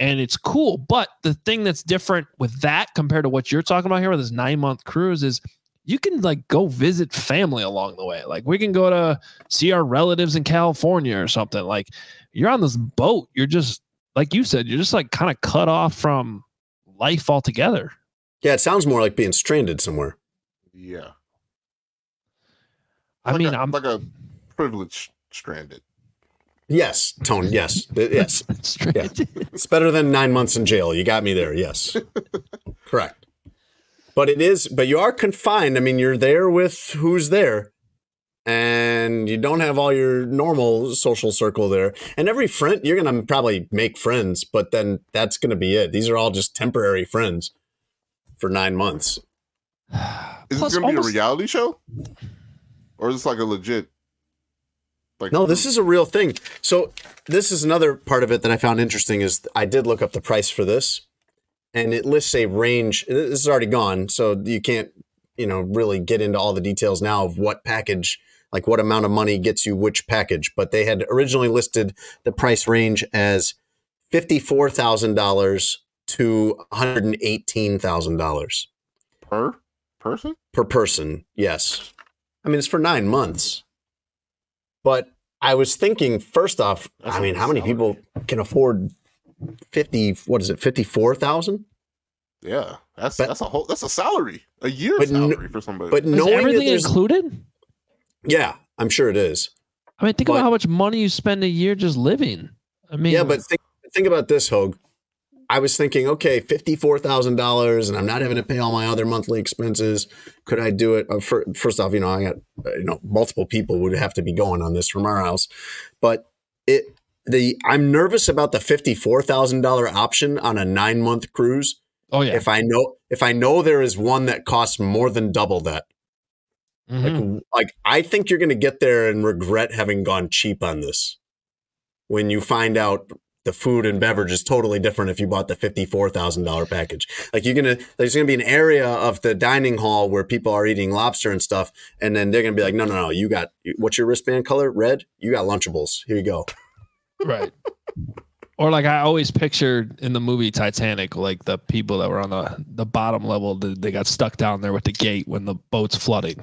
And it's cool. But the thing that's different with that compared to what you're talking about here with this nine month cruise is you can like go visit family along the way. Like we can go to see our relatives in California or something. Like you're on this boat, you're just like you said, you're just like kind of cut off from life altogether. Yeah, it sounds more like being stranded somewhere. Yeah. I Like mean, a, I'm like a privileged stranded. Yes, Tone. Yes, yes. straight. It's better than nine months in jail. You got me there. Yes, correct. But it is. But you are confined. I mean, you're there with who's there, and you don't have all your normal social circle there. And every friend, you're gonna probably make friends, but then that's gonna be it. These are all just temporary friends for nine months. Is Plus, this gonna almost- be a reality show? Or is this like a legit like No, this hmm. is a real thing. So this is another part of it that I found interesting is I did look up the price for this, and it lists a range. This is already gone, so you can't, you know, really get into all the details now of what package, like what amount of money gets you which package. But they had originally listed the price range as fifty-four thousand dollars to one hundred and eighteen thousand dollars per person? per person. Yes. I mean, it's for nine months. But I was thinking, first off, That's I a mean, how many people can afford 50, what is it, 54,000? Yeah. That's But- that's a whole that's a salary. A year But no- salary for somebody. But Is knowing everything included? yeah, I'm sure it is. I mean, think But- about how much money you spend a year just living. I mean, Yeah, but think, think about this, Hoge. I was thinking, okay, fifty-four thousand dollars, and I'm not having to pay all my other monthly expenses. Could I do it? Uh, fir- first off, you know, I got uh, you know multiple people would have to be going on this from our house, but it the I'm nervous about the fifty-four thousand dollar option on a nine-month cruise. oh yeah, If I know if I know there is one that costs more than double that, Mhm. like, like I think you're going to get there and regret having gone cheap on this when you find out the food and beverage is totally different if you bought the fifty-four thousand dollar package. Like you're gonna, there's gonna be an area of the dining hall where people are eating lobster and stuff, and then they're gonna be like, no, no, no, you got what's your wristband color? Red. You got Lunchables. Here you go. right. Or like I always pictured in the movie Titanic, like the people that were on the the bottom level, they got stuck down there with the gate when the boat's flooding.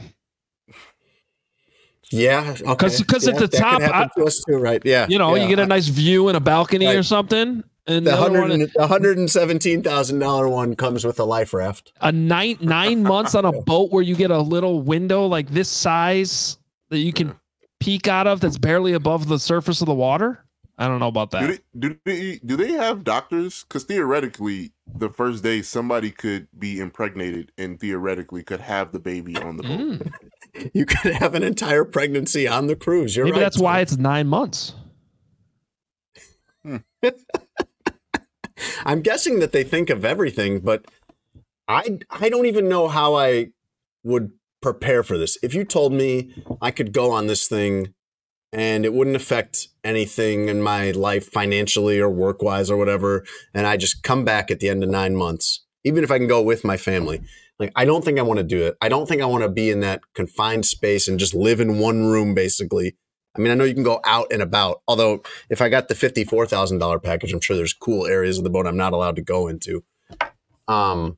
Yeah, okay. 'Cause- 'cause at Yeah, the top, I- to us too, right? Yeah, You know, yeah. you get a nice view and a balcony or something, and the the other hundred one- and the hundred and seventeen thousand dollar one comes with a life raft. a nine nine months on a boat where you get a little window like this size that you can peek out of that's barely above the surface of the water. I don't know about do that. they do they do they have doctors? Because theoretically, the first day somebody could be impregnated and theoretically could have the baby on the boat. Mm. You could have an entire pregnancy on the cruise. You're Maybe right. that's why it's nine months. Hmm. I'm guessing that they think of everything, but I I don't even know how I would prepare for this. If you told me I could go on this thing and it wouldn't affect anything in my life financially or work wise or whatever, and I just come back at the end of nine months, even if I can go with my family, like I don't think I want to do it. I don't think I want to be in that confined space and just live in one room basically. I mean, I know you can go out and about. Although, if I got the fifty-four thousand dollar package, I'm sure there's cool areas of the boat I'm not allowed to go into. Um,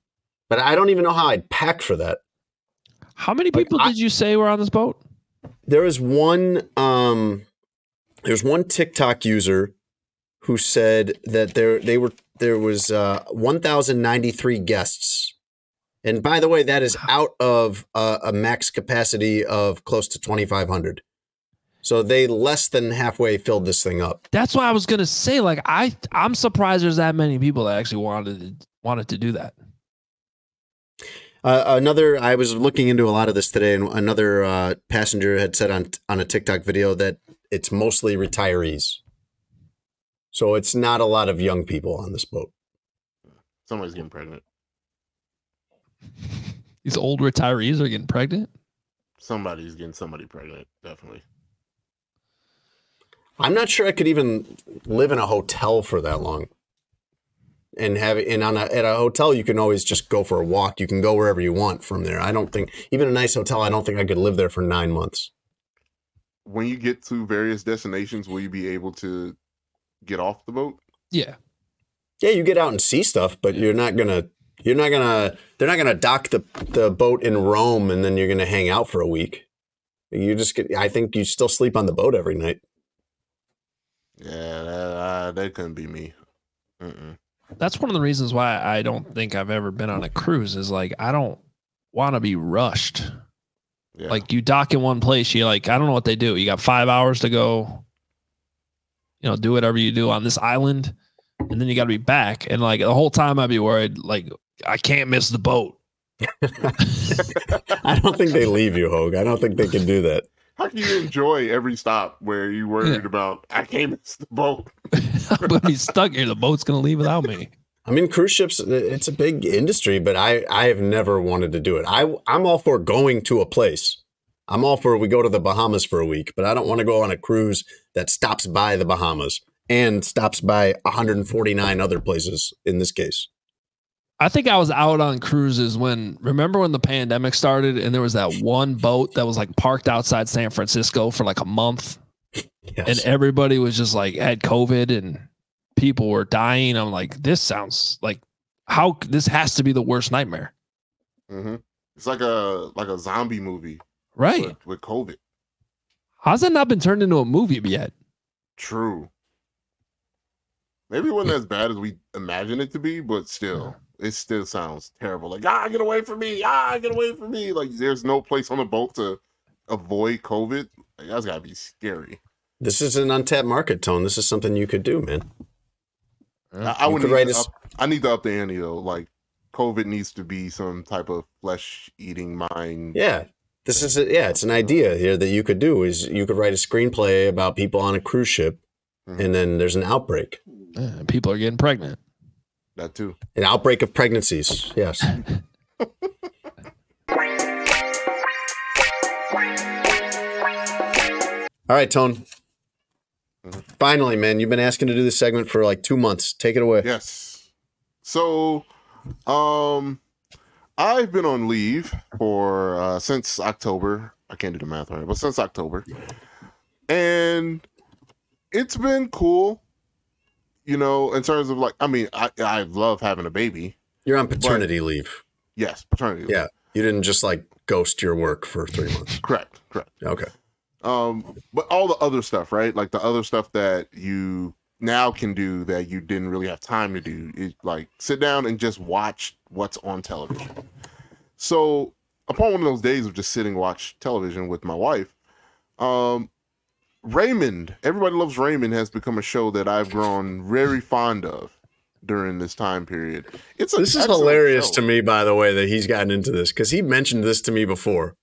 but I don't even know how I'd pack for that. How many Like, people I- did you say were on this boat? There is one. Um, there's one TikTok user who said that there they were there was uh, 1,093 guests, and by the way, that is out of uh, a max capacity of close to 2,500. So they less than halfway filled this thing up. That's why I was gonna say. Like I, I'm surprised there's that many people that actually wanted to, wanted to do that. Uh, another, I was looking into a lot of this today, and another uh, passenger had said on on a TikTok video that it's mostly retirees. So it's not a lot of young people on this boat. Somebody's getting pregnant. These old retirees are getting pregnant. Somebody's getting somebody pregnant. Definitely. I'm not sure I could even live in a hotel for that long. and have and on a, at a hotel you can always just go for a walk. You can go wherever you want from there. I don't think even a nice hotel. I don't think I could live there for nine months. When you get to various destinations, will you be able to get off the boat? Yeah. Yeah, you get out and see stuff, but you're not gonna. You're not gonna. They're not gonna dock the the boat in Rome and then you're gonna hang out for a week. You just get. I think you still sleep on the boat every night. Yeah, that, uh, that couldn't be me. Mm-mm. That's one of the reasons why I don't think I've ever been on a cruise is like I don't want to be rushed. Yeah. Like you dock in one place, you like I don't know what they do. You got five hours to go. You know, do whatever you do on this island, and then you got to be back. And like the whole time, I'd be worried, like I can't miss the boat. I don't think they leave you, Hoge. I don't think they can do that. How can you enjoy every stop where you worried about I can't miss the boat? I'm gonna be stuck here. The boat's gonna leave without me. I mean, cruise ships, it's a big industry, but I, I have never wanted to do it. I, I'm all for going to a place. I'm all for we go to the Bahamas for a week, but I don't want to go on a cruise that stops by the Bahamas and stops by 149 other places in this case. I think I was out on cruises when remember when the pandemic started and there was that one boat that was like parked outside San Francisco for like a month Yes. and everybody was just like had COVID and people were dying. I'm like, this sounds like how this has to be the worst nightmare. hmm It's like a like a zombie movie Right. with, with COVID. How's that not been turned into a movie yet? True. Maybe it wasn't as bad as we imagined it to be, but still, it still sounds terrible. Like, ah, get away from me! Ah, get away from me! Like, there's no place on the boat to avoid COVID. Like, that's gotta be scary. This is an untapped market, Tone. This is something you could do, man. I, I would could need write to up, I need to up the ante though. Like, COVID needs to be some type of flesh eating mind. Yeah. This is a, yeah, it's an idea here that you could do is you could write a screenplay about people on a cruise ship Mhm. and then there's an outbreak. Yeah, people are getting pregnant. That too. An outbreak of pregnancies. Yes. All right, Tone. Mhm. Finally, man, you've been asking to do this segment for like two months. Take it away. Yes. So, um, I've been on leave for uh, since October. I can't do the math right, but since October, and it's been cool. You know, in terms of like, I mean, I I love having a baby. You're on paternity leave. Yes, paternity. leave. Yeah. You didn't just like ghost your work for three months. correct, correct. Okay. Um, but all the other stuff, right? Like the other stuff that you now can do that you didn't really have time to do is like sit down and just watch what's on television. So upon one of those days of just sitting watch television with my wife, um, Raymond, everybody loves Raymond has become a show that I've grown very fond of during this time period. It's a This is hilarious show. to me, by the way, that he's gotten into this because he mentioned this to me before.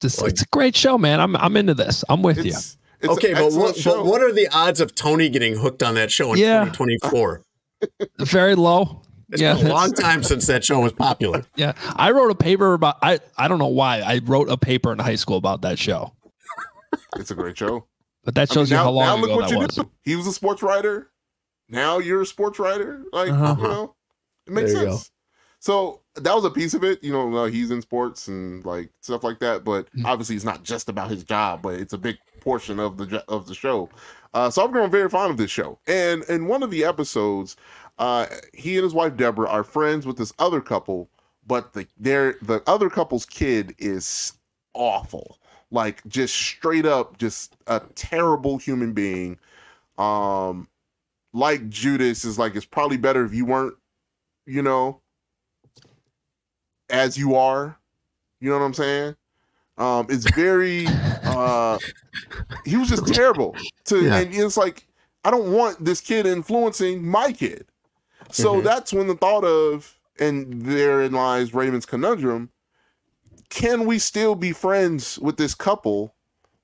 This, Like- it's a great show, man. I'm I'm into this. I'm with you. It's, it's okay, but what, but what are the odds of Tony getting hooked on that show in Yeah. 2024? Very low. It's yeah, been a long time since that show was popular. Yeah, I wrote a paper about. I I don't know why I wrote a paper in high school about that show, It's a great show. But that I mean, shows you how long look ago what that you was. do. He was a sports writer. Now you're a sports writer. Like Uh-huh. you know, it makes There you sense. So that was a piece of it. You know, uh, he's in sports and like stuff like that. But Mm. obviously, it's not just about his job, but it's a big portion of the of the show. Uh, so I've grown very fond of this show. And in one of the episodes, uh, he and his wife Deborah are friends with this other couple, but the their the other couple's kid is awful. Like just straight up, just a terrible human being. Um, like Judas is like it's probably better if you weren't, you know, as you are. You know what I'm saying? Um, it's very uh he was just terrible to Yeah. and it's like I don't want this kid influencing my kid. So Mhm. that's when the thought of and therein lies Raymond's conundrum. Can we still be friends with this couple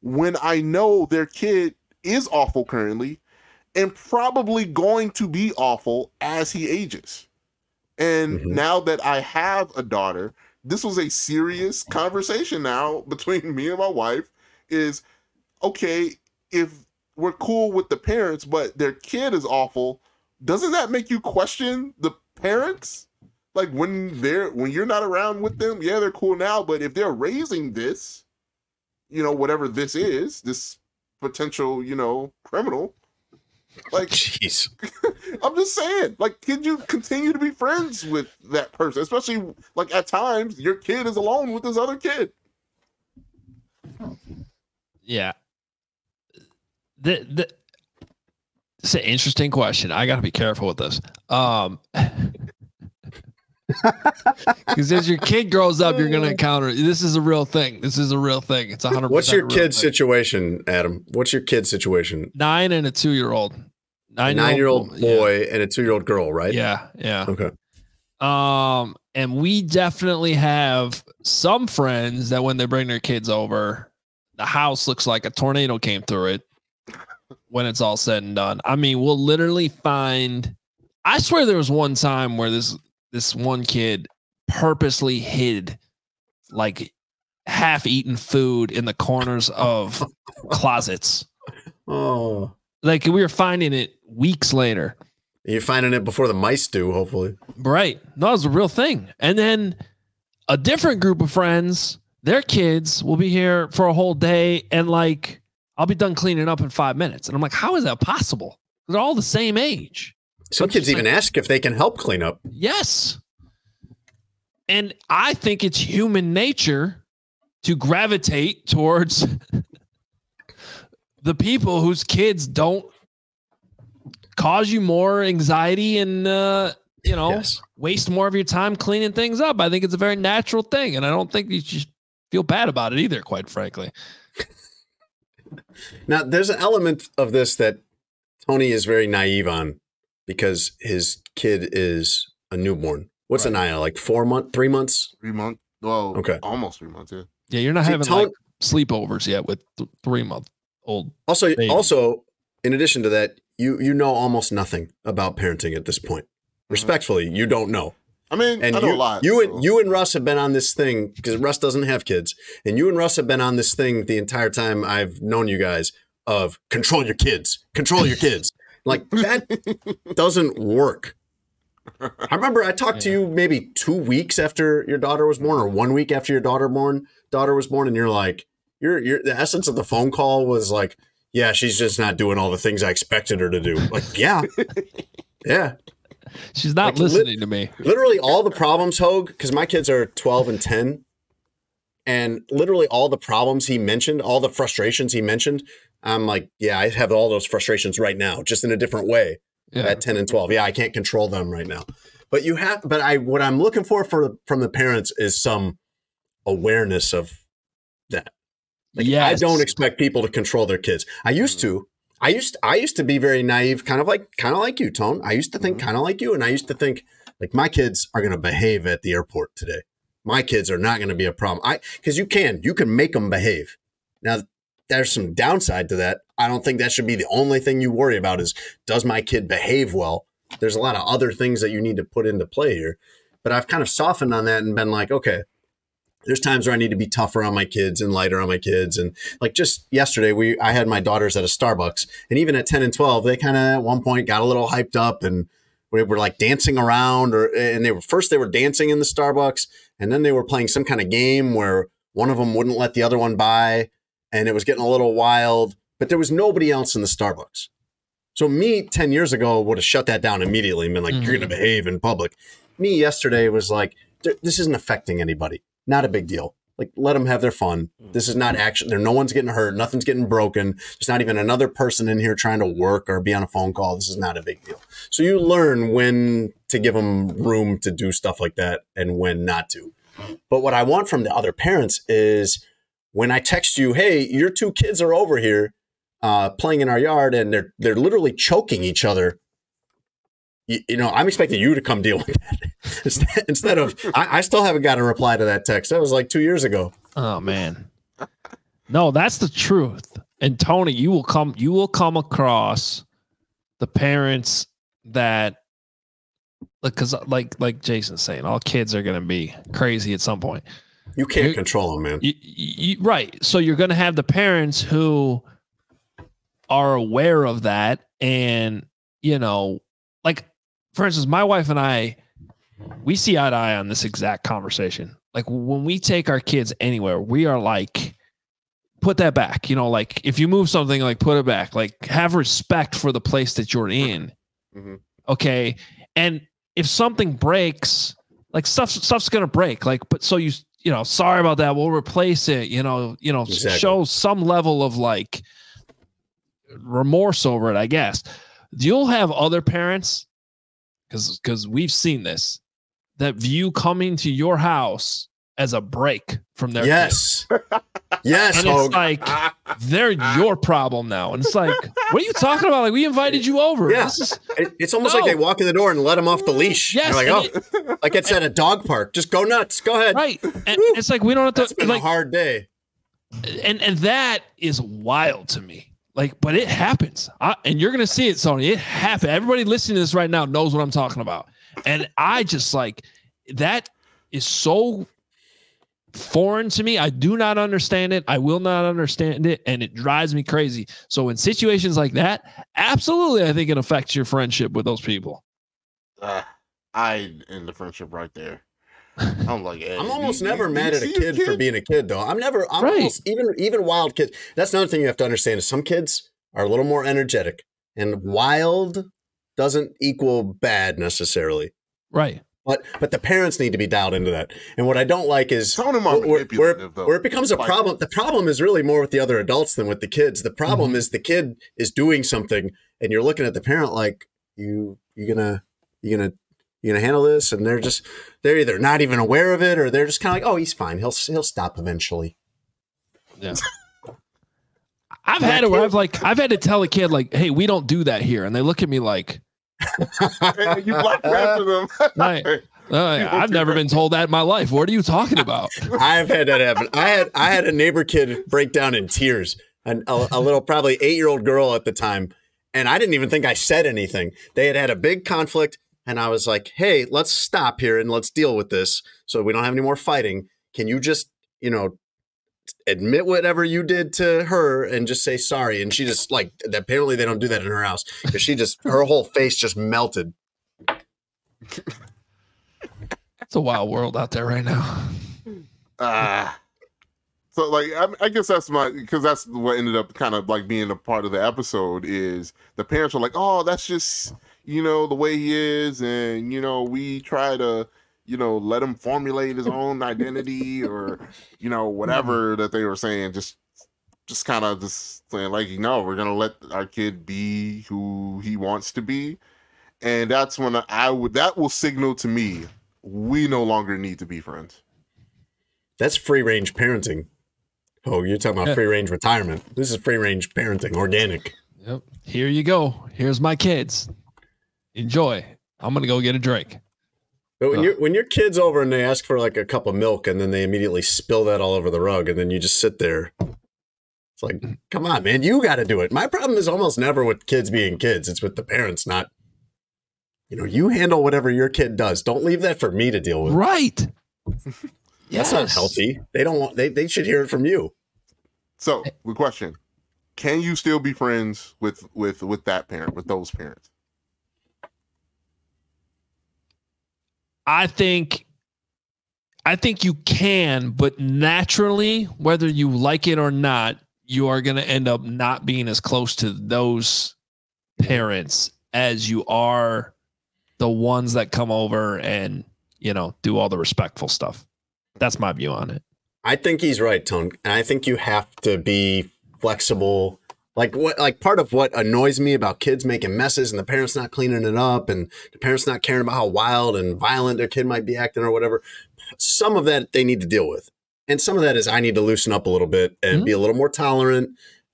when I know their kid is awful currently and probably going to be awful as he ages? And Mhm. now that I have a daughter, this was a serious conversation now between me and my wife is okay, if we're cool with the parents, but their kid is awful, doesn't that make you question the parents, like when they're when you're not around with them, yeah, they're cool now. But if they're raising this, you know, whatever this is, this potential, you know, criminal, like Jeez. I'm just saying, like, could you continue to be friends with that person? Especially like at times your kid is alone with this other kid. Yeah. The the it's an interesting question. I got to be careful with this. Um, because as your kid grows up, you're going to encounter this is a real thing. This is a real thing. It's a hundred. What's your percent kid's thing. situation, Adam? What's your kid's situation? Nine and a two year old. A nine-year-old boy and a two-year-old girl, right? Yeah, yeah. Okay. Um, and we definitely have some friends that when they bring their kids over, the house looks like a tornado came through it when it's all said and done. I mean, we'll literally find I swear there was one time where this this one kid purposely hid like half eaten food in the corners of closets. Oh, Like we were finding it weeks later. you're finding it before the mice do, hopefully. Right. No, it's a real thing. And then a different group of friends, their kids will be here for a whole day and like I'll be done cleaning up in five minutes. And I'm like, how is that possible? They're all the same age. Some kids even like- ask if they can help clean up. Yes. And I think it's human nature to gravitate towards the people whose kids don't cause you more anxiety and uh you know Yes. waste more of your time cleaning things up. I think it's a very natural thing and I don't think you should feel bad about it either quite frankly. Now, there's an element of this that Tony is very naive on because his kid is a newborn. What's a Naya? Like four month, three months? Three months. Well, Okay. almost three months. Yeah. Yeah, you're not See, having Tony- like sleepovers yet with th- 3 month old. Also, Baby. also, in addition to that, you you know almost nothing about parenting at this point. Mm-hmm. Respectfully, you don't know. I mean, And I know you, a lot. you so- and you and Russ have been on this thing because Russ doesn't have kids, and you and Russ have been on this thing the entire time I've known you guys of control your kids, control your kids. Like that doesn't work. I remember I talked to you maybe two weeks after your daughter was born, or one week after your daughter born daughter was born, and you're like, you're, you're the essence of the phone call was like, yeah, she's just not doing all the things I expected her to do. Like, yeah, yeah. She's not Like, listening to me. literally all the problems Hoge because my kids are 12 and 10 and literally all the problems he mentioned all the frustrations he mentioned i'm like yeah i have all those frustrations right now just in a different way Yeah. at 10 and 12 yeah i can't control them right now but you have but i what i'm looking for for from the parents is some awareness of that like, I don't expect people to control their kids. I used mm. to. I used I used to be very naive, kind of like kind of like you, Tone. I used to think mm. kind of like you, and I used to think like my kids are going to behave at the airport today. My kids are not going to be a problem. I because you can you can make them behave. Now there's some downside to that. I don't think that should be the only thing you worry about is does my kid behave well. There's a lot of other things that you need to put into play here. But I've kind of softened on that and been like, okay, there's times where I need to be tougher on my kids and lighter on my kids. And like just yesterday, we I had my daughters at a Starbucks, and even at 10 and 12, they kind of at one point got a little hyped up and we were like dancing around or and they were first they were dancing in the Starbucks, and then they were playing some kind of game where one of them wouldn't let the other one buy, and it was getting a little wild, but there was nobody else in the Starbucks. So me 10 years ago would have shut that down immediately and been like, you're going to mm-hmm. behave in public. Me yesterday was like, this isn't affecting anybody. Not a big deal. Like, let them have their fun. Mm. This is not action. There, no one's getting hurt. Nothing's getting broken. There's not even another person in here trying to work or be on a phone call. This is not a big deal. So you learn when to give them room to do stuff like that and when not to. But what I want from the other parents is when I text you, hey, your two kids are over here uh, playing in our yard and they're they're literally choking each other. You, you know, I'm expecting you to come deal with that instead, of I, I still haven't got a reply to that text. That was like two years ago. Oh man. No, that's the truth. And Tony, you will come you will come across the parents that because like like Jason's saying, all kids are gonna be crazy at some point. You can't control them, man. You, you, right. So you're gonna have the parents who are aware of that and you know, like for instance, my wife and I we see eye to eye on this exact conversation. Like when we take our kids anywhere, we are like, put that back. You know, like if you move something, like put it back. Like have respect for the place that you're in. Mhm. Okay. And if something breaks, like stuff stuff's gonna break. Like, but so you you know, sorry about that. We'll replace it. You know, you know, Exactly. show some level of like remorse over it, I guess. You'll have other parents because because we've seen this that view coming to your house as a break from their. Yes. yes, and it's like they're your problem now and it's like what are you talking about like we invited you over Yeah. this is, it's almost No. like they walk in the door and let them off the leash. Yes, like, oh, like it's at a dog park. Just go nuts. Go ahead. right and it's like we don't have to been like a hard day. and and that is wild to me like but it happens I, and you're gonna see it sony it happened everybody listening to this right now knows what i'm talking about and i just like that is so foreign to me i do not understand it i will not understand it and it drives me crazy so in situations like that absolutely i think it affects your friendship with those people Uh, I end the friendship right there. I'm like, hey, I'm almost you- never you- mad you at a see kid, for being a kid, though. I'm never. I'm Right. almost even even wild kids. That's another thing you have to understand is some kids are a little more energetic, and wild doesn't equal bad necessarily. right But but the parents need to be dialed into that. And what I don't like is Some of them are where, where, though. where it becomes a Like- problem. The problem is really more with the other adults than with the kids. The problem mm-hmm. is the kid is doing something, and you're looking at the parent like you you gonna you gonna you gonna handle this, and they're just they're either not even aware of it or they're just kind of like, oh, he's fine. He'll he'll stop eventually. Yeah. I've had it where I've like I've had to tell a kid like, "Hey, we don't do that here," and they look at me like, Hey, you black after them. Right. uh, "I've never been told that in my life. What are you talking about?" I've had that happen. I had I had a neighbor kid break down in tears, and a, a little probably eight year old girl at the time, and I didn't even think I said anything. They had had a big conflict, and I was like, "Hey, let's stop here and let's deal with this, so we don't have any more fighting. Can you just, you know, admit whatever you did to her and just say sorry?" And she just like apparently they don't do that in her house because she just her whole face just melted. It's a wild world out there right now. Ah. so like I, I guess that's my because that's what ended up kind of like being a part of the episode is the parents are like oh that's just you know the way he is and you know we try to you know let him formulate his own identity or you know mm-hmm. whatever that they were saying just just kind of just saying like no we're gonna let our kid be who he wants to be and that's when I would that will signal to me we no longer need to be friends That's free range parenting. Oh, you're talking about free range retirement. This is free range parenting, organic. Yep. Here you go. Here's my kids. Enjoy. I'm gonna go get a drink. But when Ugh. your when your kid's over and they ask for like a cup of milk and then they immediately spill that all over the rug and then you just sit there. It's like, mm. come on, man, you got to do it. My problem is almost never with kids being kids. It's with the parents not. You know, you handle whatever your kid does. Don't leave that for me to deal with. Right. That's not healthy. They don't want. They they should hear it from you. So the question: Can you still be friends with with with that parent, with those parents? I think I think you can, but naturally, whether you like it or not, you are going to end up not being as close to those parents as you are the ones that come over and, you know, do all the respectful stuff. That's my view on it. I think he's right, Tone. And I think you have to be flexible. Like what like part of what annoys me about kids making messes and the parents not cleaning it up and the parents not caring about how wild and violent their kid might be acting or whatever. Some of that they need to deal with. And some of that is I need to loosen up a little bit and mm-hmm. be a little more tolerant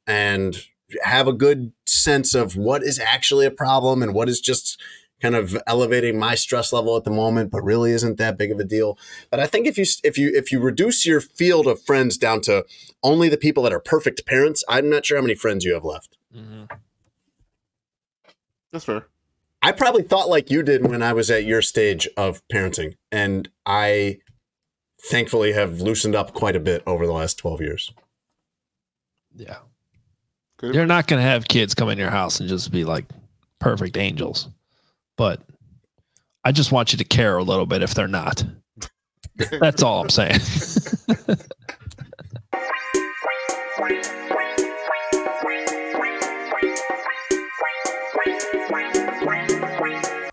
and have a good sense of what is actually a problem and what is just kind of elevating my stress level at the moment but really isn't that big of a deal. But I think if you if you if you reduce your field of friends down to only the people that are perfect parents, I'm not sure how many friends you have left. Mm-hmm. That's fair. I probably thought like you did when I was at your stage of parenting, and I thankfully have loosened up quite a bit over the last 12 years. Yeah. You're not going to have kids come in your house and just be like perfect angels. But I just want you to care a little bit if they're not. That's all I'm saying.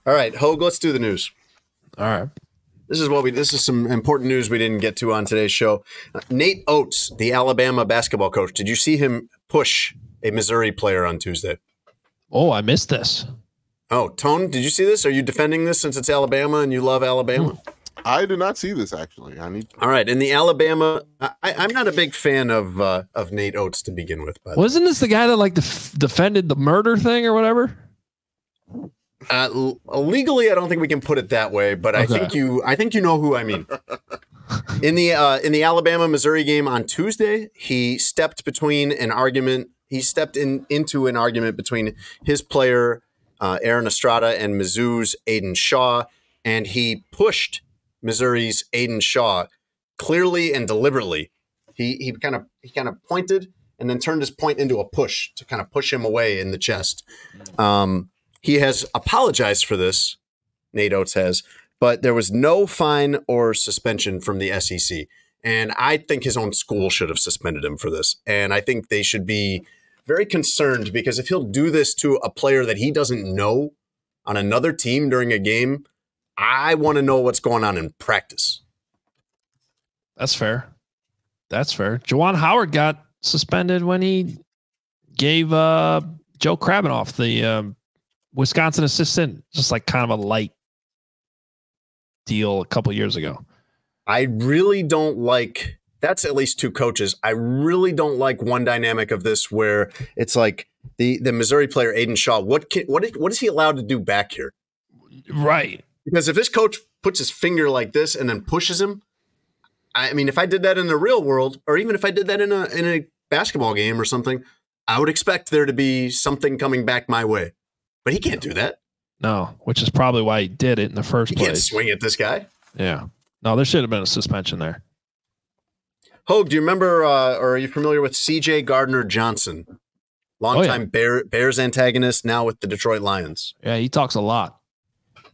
All right, Hoge, let's do the news. all right. This is what we. This is some important news we didn't get to on today's show. Uh, Nate Oats, the Alabama basketball coach, did you see him push a Missouri player on Tuesday? Oh, I missed this. Oh, Tone, did you see this? Are you defending this since it's Alabama and you love Alabama? I did not see this actually. I need. All right, in the Alabama, I, I'm not a big fan of uh, of Nate Oats to begin with, but Wasn't this the guy that like def- defended the murder thing or whatever? uh, l- legally, I don't think we can put it that way. But I Okay. think you, I think you know who I mean. in the uh, in the Alabama Missouri game on Tuesday, he stepped between an argument. He stepped in into an argument between his player uh, Aaron Estrada and Mizzou's Aidan Shaw, and he pushed Missouri's Aidan Shaw clearly and deliberately. He he kind of he kind of pointed and then turned his point into a push to kind of push him away in the chest. Um, he has apologized for this. Nate Oats has, but there was no fine or suspension from the SEC. And I think his own school should have suspended him for this. And I think they should be very concerned because if he'll do this to a player that he doesn't know on another team during a game, I want to know what's going on in practice. That's fair. That's fair. Juwan Howard got suspended when he gave uh, Joe Krabbenhoft the um, Wisconsin assistant just like kind of a light deal a couple years ago. I really don't like that's at least two coaches. I really don't like one dynamic of this where it's like the the Missouri player Aidan Shaw. What can what is, what is he allowed to do back here? Right. Because if this coach puts his finger like this and then pushes him, I mean, if I did that in the real world, or even if I did that in a in a basketball game or something, I would expect there to be something coming back my way. But he can't do that. No, which is probably why he did it in the first He can't place. swing at this guy. Yeah. No, there should have been a suspension there. Hoge, do you remember, uh, or are you familiar with C.J. Gardner Johnson, longtime Bear, Bears antagonist, now with the Detroit Lions? Yeah, he talks a lot.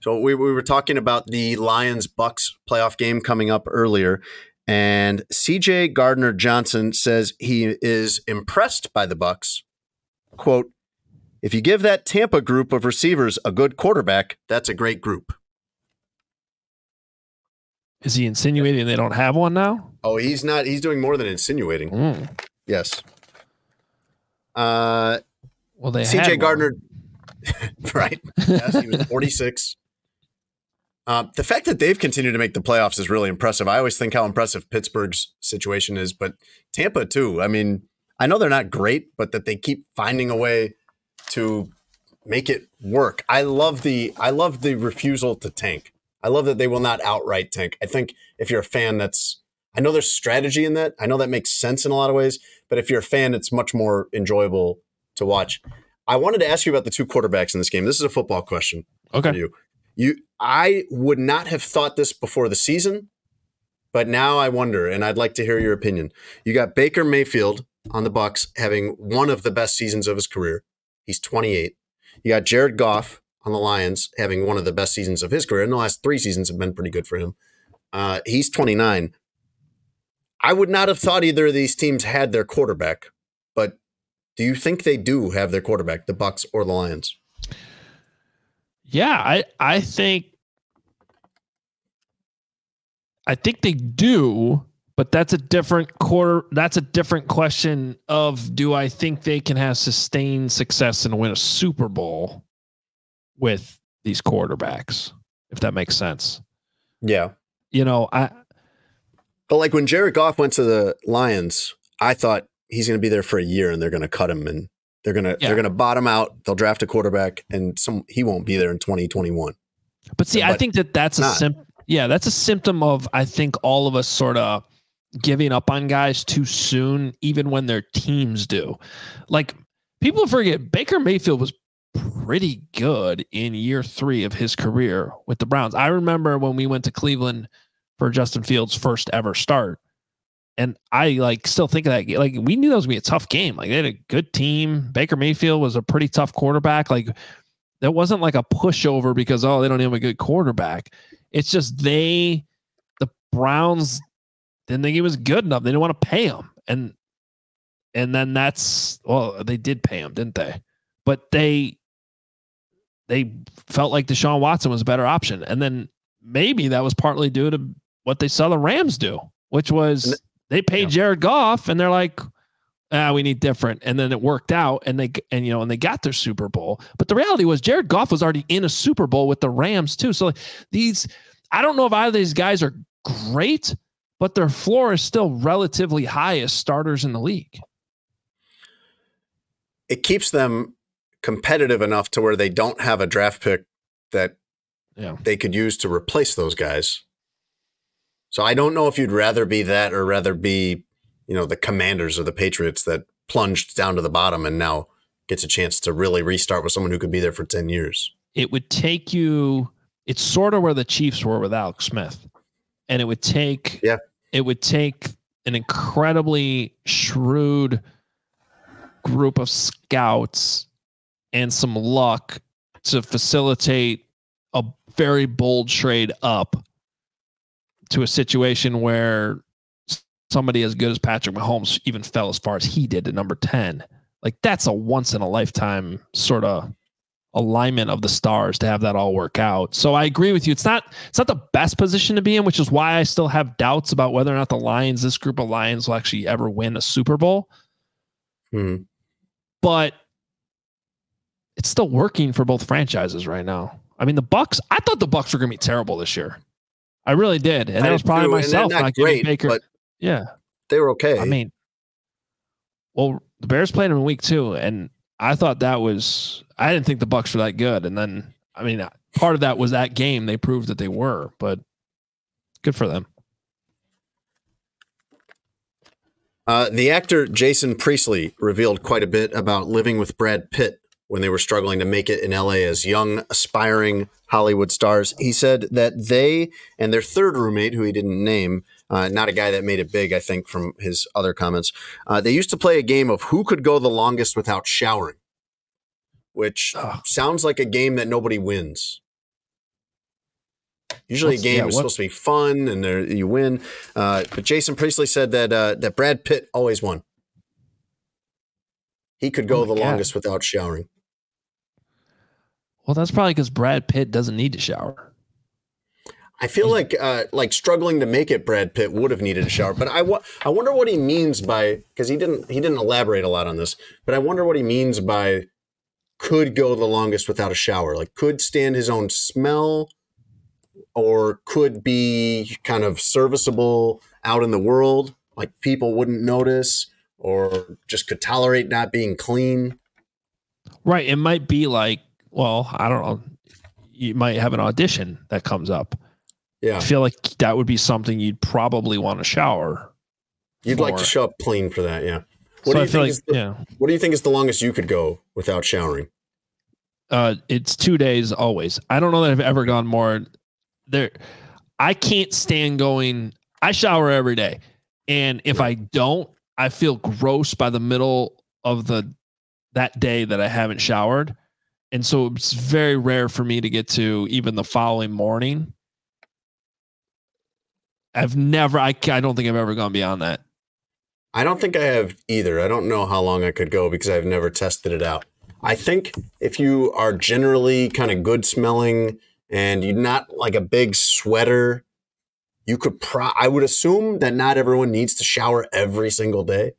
So we, we were talking about the Lions Bucks playoff game coming up earlier, and C.J. Gardner Johnson says he is impressed by the Bucks. "Quote: If you give that Tampa group of receivers a good quarterback, that's a great group." Is he insinuating they don't have one now? Oh, he's not. He's doing more than insinuating. Mm. Yes. Uh, Well, they CJ. Gardner, right? Yes, he was 46. Uh, the fact that they've continued to make the playoffs is really impressive. I always think how impressive Pittsburgh's situation is, but Tampa too. I mean, I know they're not great, but that they keep finding a way to make it work. I love the I love the refusal to tank. I love that they will not outright tank. I think if you're a fan, that's I know there's strategy in that. I know that makes sense in a lot of ways, but if you're a fan, it's much more enjoyable to watch. I wanted to ask you about the two quarterbacks in this game. This is a football question for Okay. you. You, I would not have thought this before the season, but now I wonder, and I'd like to hear your opinion. You got Baker Mayfield on the Bucks having one of the best seasons of his career. He's 28. You got Jared Goff on the Lions having one of the best seasons of his career. And the last three seasons have been pretty good for him. Uh, he's 29. I would not have thought either of these teams had their quarterback, but do you think they do have their quarterback, the Bucks or the Lions? Yeah, I I think I think they do, but that's a different quarter. That's a different question of do I think they can have sustained success and win a Super Bowl with these quarterbacks? If that makes sense. Yeah. You know, I But like when Jared Goff went to the Lions, I thought he's going to be there for a year and they're going to cut him and they're going to Yeah. they're going to bottom out. They'll draft a quarterback and some he won't be there in 2021. But see, I think that that's a not. sim- yeah, that's a symptom of I think all of us sort of giving up on guys too soon, even when their teams do. Like people forget Baker Mayfield was pretty good in year three of his career with the Browns. I remember when we went to Cleveland for Justin Fields' first ever start. And I like still think of that like we knew that was gonna be a tough game. Like they had a good team. Baker Mayfield was a pretty tough quarterback. Like that wasn't like a pushover because oh they don't have a good quarterback. It's just they the Browns didn't think he was good enough. They didn't want to pay him, and and then that's well they did pay him, didn't they? But they they felt like Deshaun Watson was a better option, and then maybe that was partly due to what they saw the Rams do, which was they paid Yeah. Jared Goff, and they're like, ah, we need different. And then it worked out, and they and you know, and they got their Super Bowl. But the reality was Jared Goff was already in a Super Bowl with the Rams too. So like, these, I don't know if either of these guys are great, but their floor is still relatively high as starters in the league. It keeps them competitive enough to where they don't have a draft pick that Yeah. they could use to replace those guys. So I don't know if you'd rather be that or rather be, you know, the Commanders or the Patriots that plunged down to the bottom and now gets a chance to really restart with someone who could be there for 10 years. it would take you it's sort of where the Chiefs were with Alex Smith. And it would take Yeah. it would take an incredibly shrewd group of scouts and some luck to facilitate a very bold trade up to a situation where somebody as good as Patrick Mahomes even fell as far as he did to number 10. Like that's a once in a lifetime sort of alignment of the stars to have that all work out. So I agree with you. It's not it's not the best position to be in, which is why I still have doubts about whether or not the Lions, this group of Lions, will actually ever win a Super Bowl. Hmm. But it's still working for both franchises right now. I mean, the Bucks. I thought the Bucks were going to be terrible this year. I really did, and I that was probably too, myself not not great, Baker. but yeah, they were okay. I mean, well, the Bears played them in week two, and I thought that was I didn't think the Bucks were that good, and then I mean, part of that was that game they proved that they were, but good for them. Uh, the actor Jason Priestley revealed quite a bit about living with Brad Pitt when they were struggling to make it in LA as young, aspiring Hollywood stars. He said that they and their third roommate, who he didn't name, uh, not a guy that made it big, I think, from his other comments, uh, they used to play a game of who could go the longest without showering, which Ugh. sounds like a game that nobody wins. Usually, What's- a game yeah, is what- supposed to be fun and there, you win. Uh, but Jason Priestley said that uh, that Brad Pitt always won. He could go Oh the God. longest without showering. Well, that's probably because Brad Pitt doesn't need to shower. I feel like uh, like struggling to make it. Brad Pitt would have needed a shower, but I wa- I wonder what he means by because he didn't he didn't elaborate a lot on this. But I wonder what he means by could go the longest without a shower. Like could stand his own smell, or could be kind of serviceable out in the world. Like people wouldn't notice, or just could tolerate not being clean. Right. It might be like, well, I don't know. You might have an audition that comes up. Yeah, I feel like that would be something you'd probably want to shower. you'd like to show up clean for that. Yeah. so What do I you feel think like, is the, yeah, What do you think is the longest you could go without showering? uh, it's two days always. I don't know that I've ever gone more. There, I can't stand going. I shower every day, and if I don't, I feel gross by the middle of the that day that I haven't showered, and so it's very rare for me to get to even the following morning. I've never. I I don't think I've ever gone beyond that. I don't think I have either. I don't know how long I could go because I've never tested it out. I think if you are generally kind of good smelling and you're not like a big sweater, you could pro I would assume that not everyone needs to shower every single day.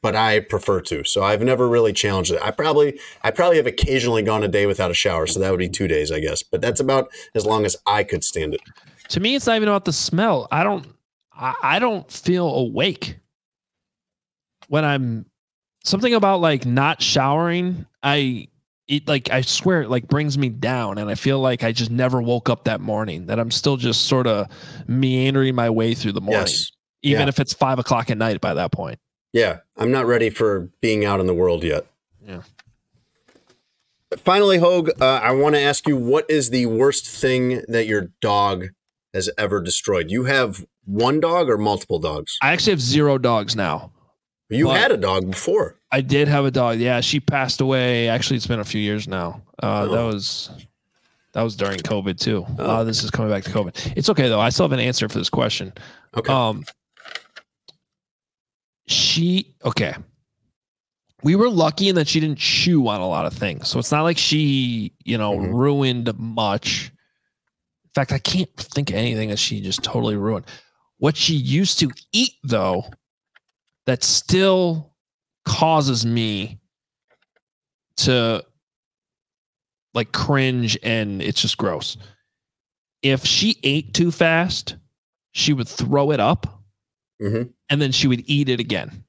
But I prefer to. So I've never really challenged it. I probably I probably have occasionally gone a day without a shower, so that would be 2 days, I guess. But that's about as long as I could stand it. To me, it's not even about the smell. I don't. I, I don't feel awake when I'm something about like not showering. I it like I swear it like brings me down, and I feel like I just never woke up that morning. That I'm still just sort of meandering my way through the morning, Yes. even Yeah. if it's five o'clock at night by that point. Yeah, I'm not ready for being out in the world yet. Yeah. Finally, Hoge, uh, I want to ask you what is the worst thing that your dog has ever destroyed? You have one dog or multiple dogs? I actually have zero dogs now. You had a dog before. I did have a dog. Yeah, she passed away. Actually, it's been a few years now. Uh, That Oh. was that was during COVID too. Oh. of this is coming back to COVID. It's okay though. I still have an answer for this question. Okay. Um, she okay. We were lucky in that she didn't chew on a lot of things, so it's not like she, you know, Mhm. ruined much. In fact, I can't think of anything that she just totally ruined. What she used to eat, though, that still causes me to like cringe and it's just gross. If she ate too fast, she would throw it up Mhm. And then she would eat it again.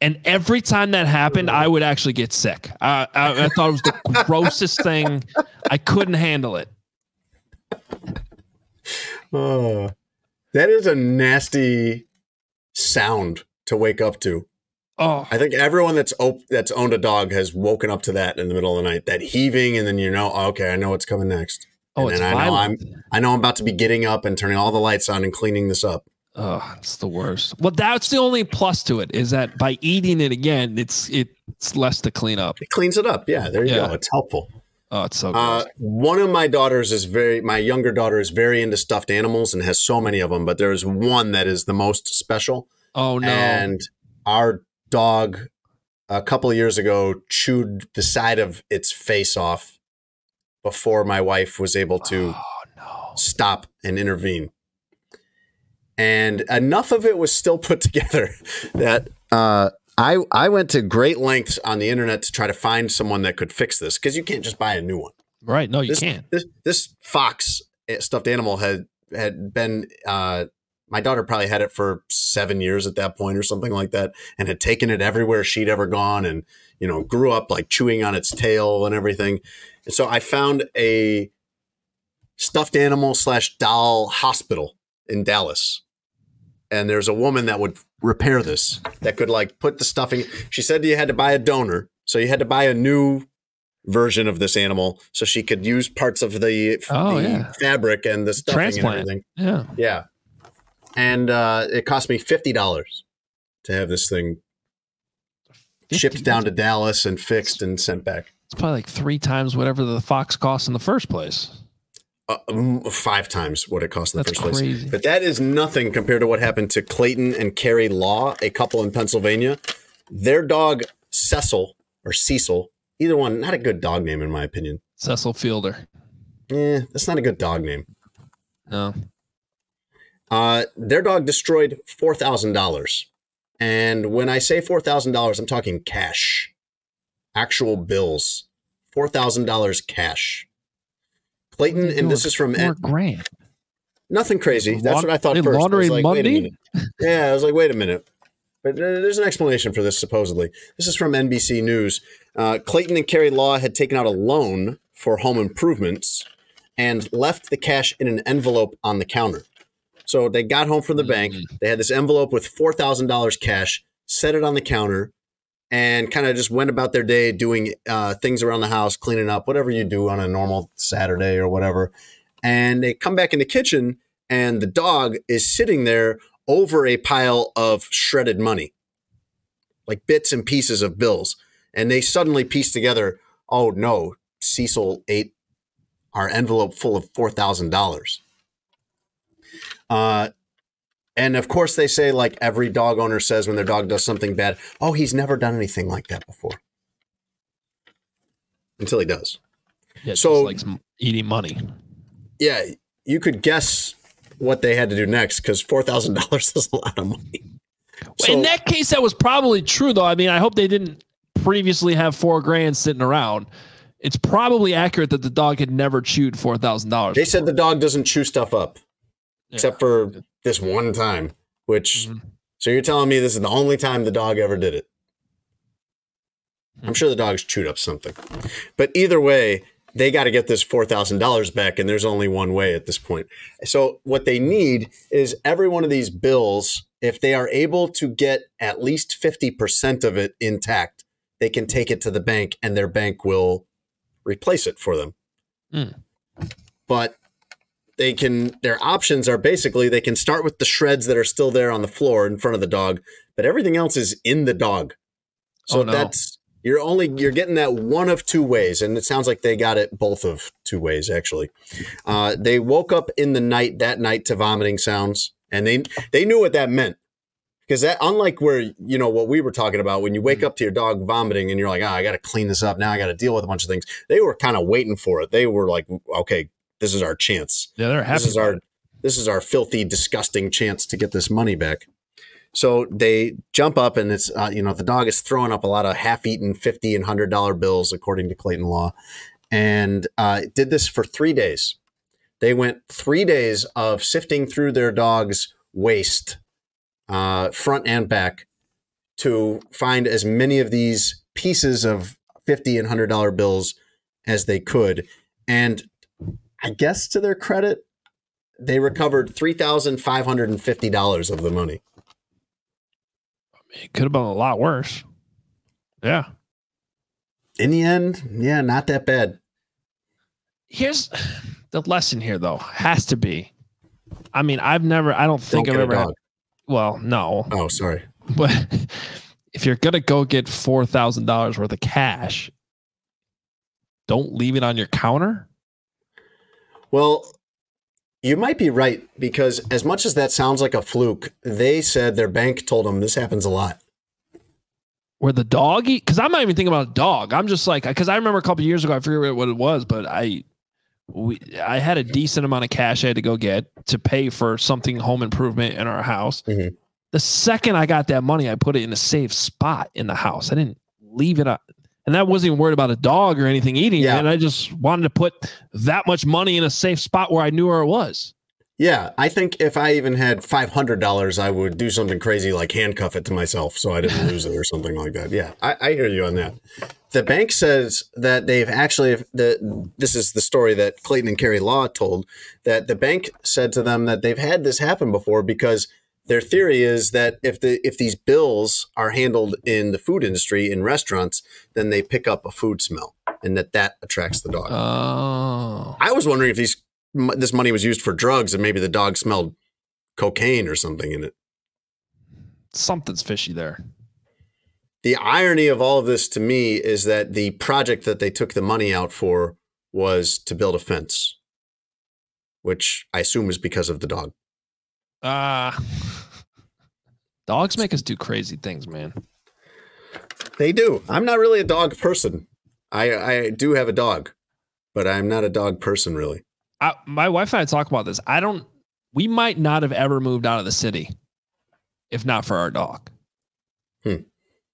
and every time that happened, I would actually get sick. I, I, I thought it was the grossest thing. I couldn't handle it. Oh, that is a nasty sound to wake up to. Oh, I think everyone that's op- that's owned a dog has woken up to that in the middle of the night. That heaving, and then you know, oh, okay, I know what's coming next. Oh, and it's I know violent. I know I'm about to be getting up and turning all the lights on and cleaning this up. Oh, it's the worst. Well, that's the only plus to it is that by eating it again, it's it's less to clean up. It cleans it up. Yeah, there you Yeah. go. It's helpful. Oh, it's so Uh, one of my daughters is very, my younger daughter is very into stuffed animals and has so many of them, but there's one that is the most special. oh no. And our dog, a couple of years ago, chewed the side of its face off before my wife was able to oh no. stop and intervene. And enough of it was still put together that uh, I I went to great lengths on the internet to try to find someone that could fix this because you can't just buy a new one. Right. No, you this, can't. This this fox eh, stuffed animal had had been. Uh, my daughter probably had it for seven years at that point or something like that, and had taken it everywhere she'd ever gone, and you know grew up like chewing on its tail and everything. And so I found a stuffed animal slash doll hospital in Dallas, and there's a woman that would repair this that could like put the stuffing. She said you had to buy a donor, so you had to buy a new version of this animal so she could use parts of the, Oh, the yeah. fabric and the stuffing Transplant. and everything. Yeah. Yeah. And uh, it cost me fifty dollars to have this thing shipped down to Dallas and fixed and sent back. It's probably like three times whatever the fox cost in the first place. Uh, um, five times what it cost in the That's first place. But that is nothing compared to what happened to Clayton and Carrie Law, a couple in Pennsylvania. Their dog Cecil or Cecil, either one, not a good dog name in my opinion. Cecil Fielder. Yeah, that's not a good dog name. No. Uh, their dog destroyed four thousand dollars, and when I say four thousand dollars, I'm talking cash, actual bills, four thousand dollars cash. Clayton, and this is from four grand. nothing crazy. That's what I thought they first. Laundering like, Monday? Yeah, I was like, wait a minute. But there's an explanation for this, supposedly. This is from NBC News. Uh, Clayton and Carrie Law had taken out a loan for home improvements and left the cash in an envelope on the counter. So they got home from the bank. They had this envelope with $4,000 cash, set it on the counter, and kind of just went about their day doing uh, things around the house, cleaning up, whatever you do on a normal Saturday or whatever. And they come back in the kitchen, and the dog is sitting there over a pile of shredded money, like bits and pieces of bills. And they suddenly piece together, oh no, Cecil ate our envelope full of $4,000. Uh, and of course, they say, like every dog owner says when their dog does something bad, oh, he's never done anything like that before. Until he does. Yeah, So- like eating money. Yeah, you could guess what they had to do next because $4,000 is a lot of money. So- in that case, that was probably true, though. I mean, I hope they didn't previously have four grand sitting around. It's probably accurate that the dog had never chewed four thousand dollars. They said the dog doesn't chew stuff up except for this one time, which, Mhm. so you're telling me this is the only time the dog ever did it? I'm sure the dog's chewed up something. But either way, they got to get this $4,000 back, and there's only one way at this point. So, what they need is every one of these bills, if they are able to get at least 50% of it intact, they can take it to the bank and their bank will replace it for them. Hmm. But they can their options are basically they can start with the shreds that are still there on the floor in front of the dog, but everything else is in the dog. So Oh, no. that's you're only you're getting that one of two ways, and it sounds like they got it both of two ways actually. Uh, they woke up in the night that night to vomiting sounds, and they they knew what that meant because that unlike where you know what we were talking about when you wake up to your dog vomiting and you're like, ah, I got to clean this up now, I got to deal with a bunch of things. They were kind of waiting for it. They were like, okay, this is our chance. Yeah, they're happy. this is our this is our filthy disgusting chance to get this money back. So they jump up and it's uh, you know the dog is throwing up a lot of half-eaten 50 and 100 dollar bills according to clayton law. And uh, did this for three days. They went three days of sifting through their dog's waste uh, front and back to find as many of these pieces of 50 and 100 dollar bills as they could. And I guess to their credit, they recovered three thousand five hundred and fifty dollars of the money. It could have been a lot worse. Yeah. In the end, yeah, not that bad. Here's the lesson here, though, has to be. I mean, I've never, I don't think Don't I've ever. Had, well, no, Oh, sorry. but if you're gonna go get four thousand dollars worth of cash, don't leave it on your counter. Well, you might be right because as much as that sounds like a fluke, they said their bank told them this happens a lot. Where the dog eat? Because I'm not even thinking about a dog. I'm just like, because I remember a couple years ago, I forget what it was, but I, we, I had a decent amount of cash I had to go get to pay for something home improvement in our house. Mhm. The second I got that money, I put it in a safe spot in the house. I didn't leave it up. And that wasn't even worried about a dog or anything eating Yeah. it. And I just wanted to put that much money in a safe spot where I knew where it was. Yeah, I think if I even had five hundred dollars, I would do something crazy like handcuff it to myself so I didn't lose it or something like that. Yeah, I, I hear you on that. The bank says that they've actually the this is the story that Clayton and Carrie Law told that the bank said to them that they've had this happen before because their theory is that if the if these bills are handled in the food industry in restaurants, then they pick up a food smell and that that attracts the dog. Oh. I was wondering if these this money was used for drugs and maybe the dog smelled cocaine or something in it. Something's fishy there. The irony of all of this to me is that the project that they took the money out for was to build a fence, which I assume is because of the dog. Ah. Dogs make us do crazy things, man. They do. I'm not really a dog person. I I do have a dog, but I'm not a dog person really. I, my wife and I talk about this. I don't. We might not have ever moved out of the city if not for our dog. Hmm.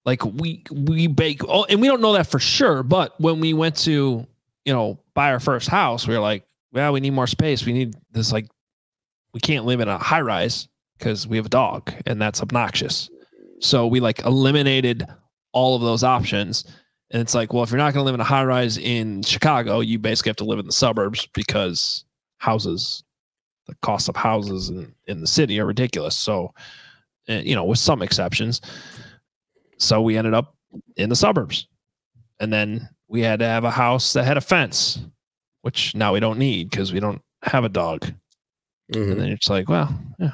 Like we we bake. Oh, and we don't know that for sure. But when we went to you know buy our first house, we were like, well, we need more space. We need this. Like, we can't live in a high rise because we have a dog, and that's obnoxious. So we like eliminated all of those options. And it's like, well, if you're not going to live in a high rise in Chicago, you basically have to live in the suburbs because houses, the cost of houses in, in the city are ridiculous. So, uh, you know, with some exceptions. So we ended up in the suburbs. And then we had to have a house that had a fence, which now we don't need because we don't have a dog. Mhm. And then it's like, well, yeah,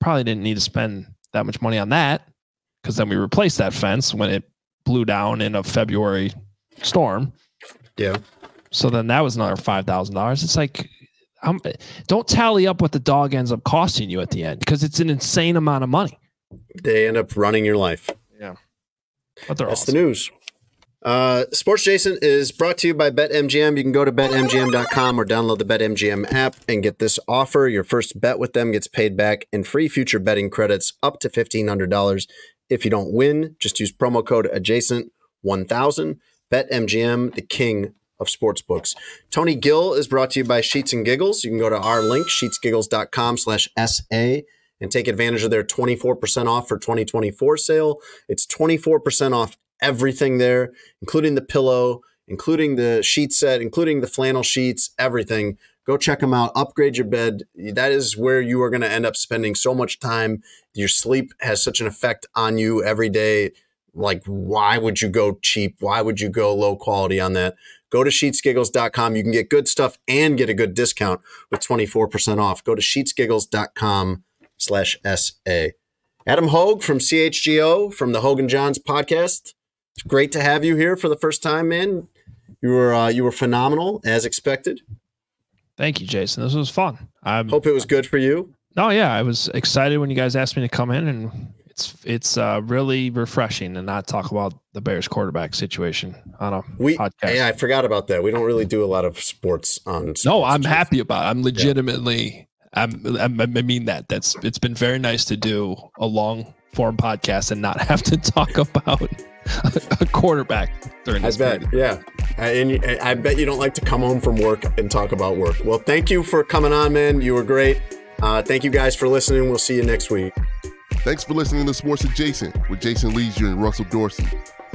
probably didn't need to spend that much money on that because then we replaced that fence when it blew down in a February storm. Yeah. So then that was another five thousand dollars. It's like, um, don't tally up what the dog ends up costing you at the end because it's an insane amount of money. They end up running your life. Yeah. But they're That's awesome. the news. Uh, Sports Adjacent is brought to you by BetMGM. You can go to betmgm.com or download the BetMGM app and get this offer. Your first bet with them gets paid back in free future betting credits up to $1,500. If you don't win, just use promo code adjacent1000. BetMGM, the king of sportsbooks. Tony Gill is brought to you by Sheets and Giggles. You can go to our link, sheetsgiggles.com slash SA and take advantage of their 24% off for 2024 sale. It's 24% off everything there, including the pillow, including the sheet set, including the flannel sheets, everything. Go check them out. Upgrade your bed. That is where you are going to end up spending so much time. Your sleep has such an effect on you every day. like why would you go cheap? Why would you go low quality on that? Go to sheetsgiggles.com. You can get good stuff and get a good discount with 24% off. Go to sheetsgiggles.com slash SA. Adam Hoge from CHGO from the Hoge and Jahns podcast. It's great to have you here for the first time, man. You were uh, you were phenomenal as expected. Thank you, Jason. This was fun. I Hope it was good for you. Oh yeah, I was excited when you guys asked me to come in, and it's it's uh, really refreshing to not talk about the Bears quarterback situation on a We podcast. yeah, I forgot about that. We don't really do a lot of sports on. no. I'm happy about. It. I'm legitimately. I'm, I'm. I mean that. That's. It's been very nice to do a long form podcast and not have to talk about a quarterback during I bet, period. yeah. And I bet you don't like to come home from work and talk about work. Well, thank you for coming on, man. You were great. Uh, thank you guys for listening. We'll see you next week. Thanks for listening to Sports Adjacent with Jason Lieser and Russell Dorsey.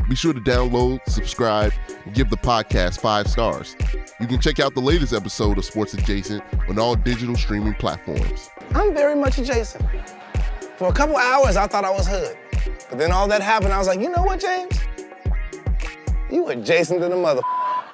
Be sure to download, subscribe, and give the podcast five stars. You can check out the latest episode of Sports Adjacent on all digital streaming platforms. I'm very much adjacent. For a couple hours, I thought I was hood. But then all that happened, I was like, you know what, James? You were Jason to the mother.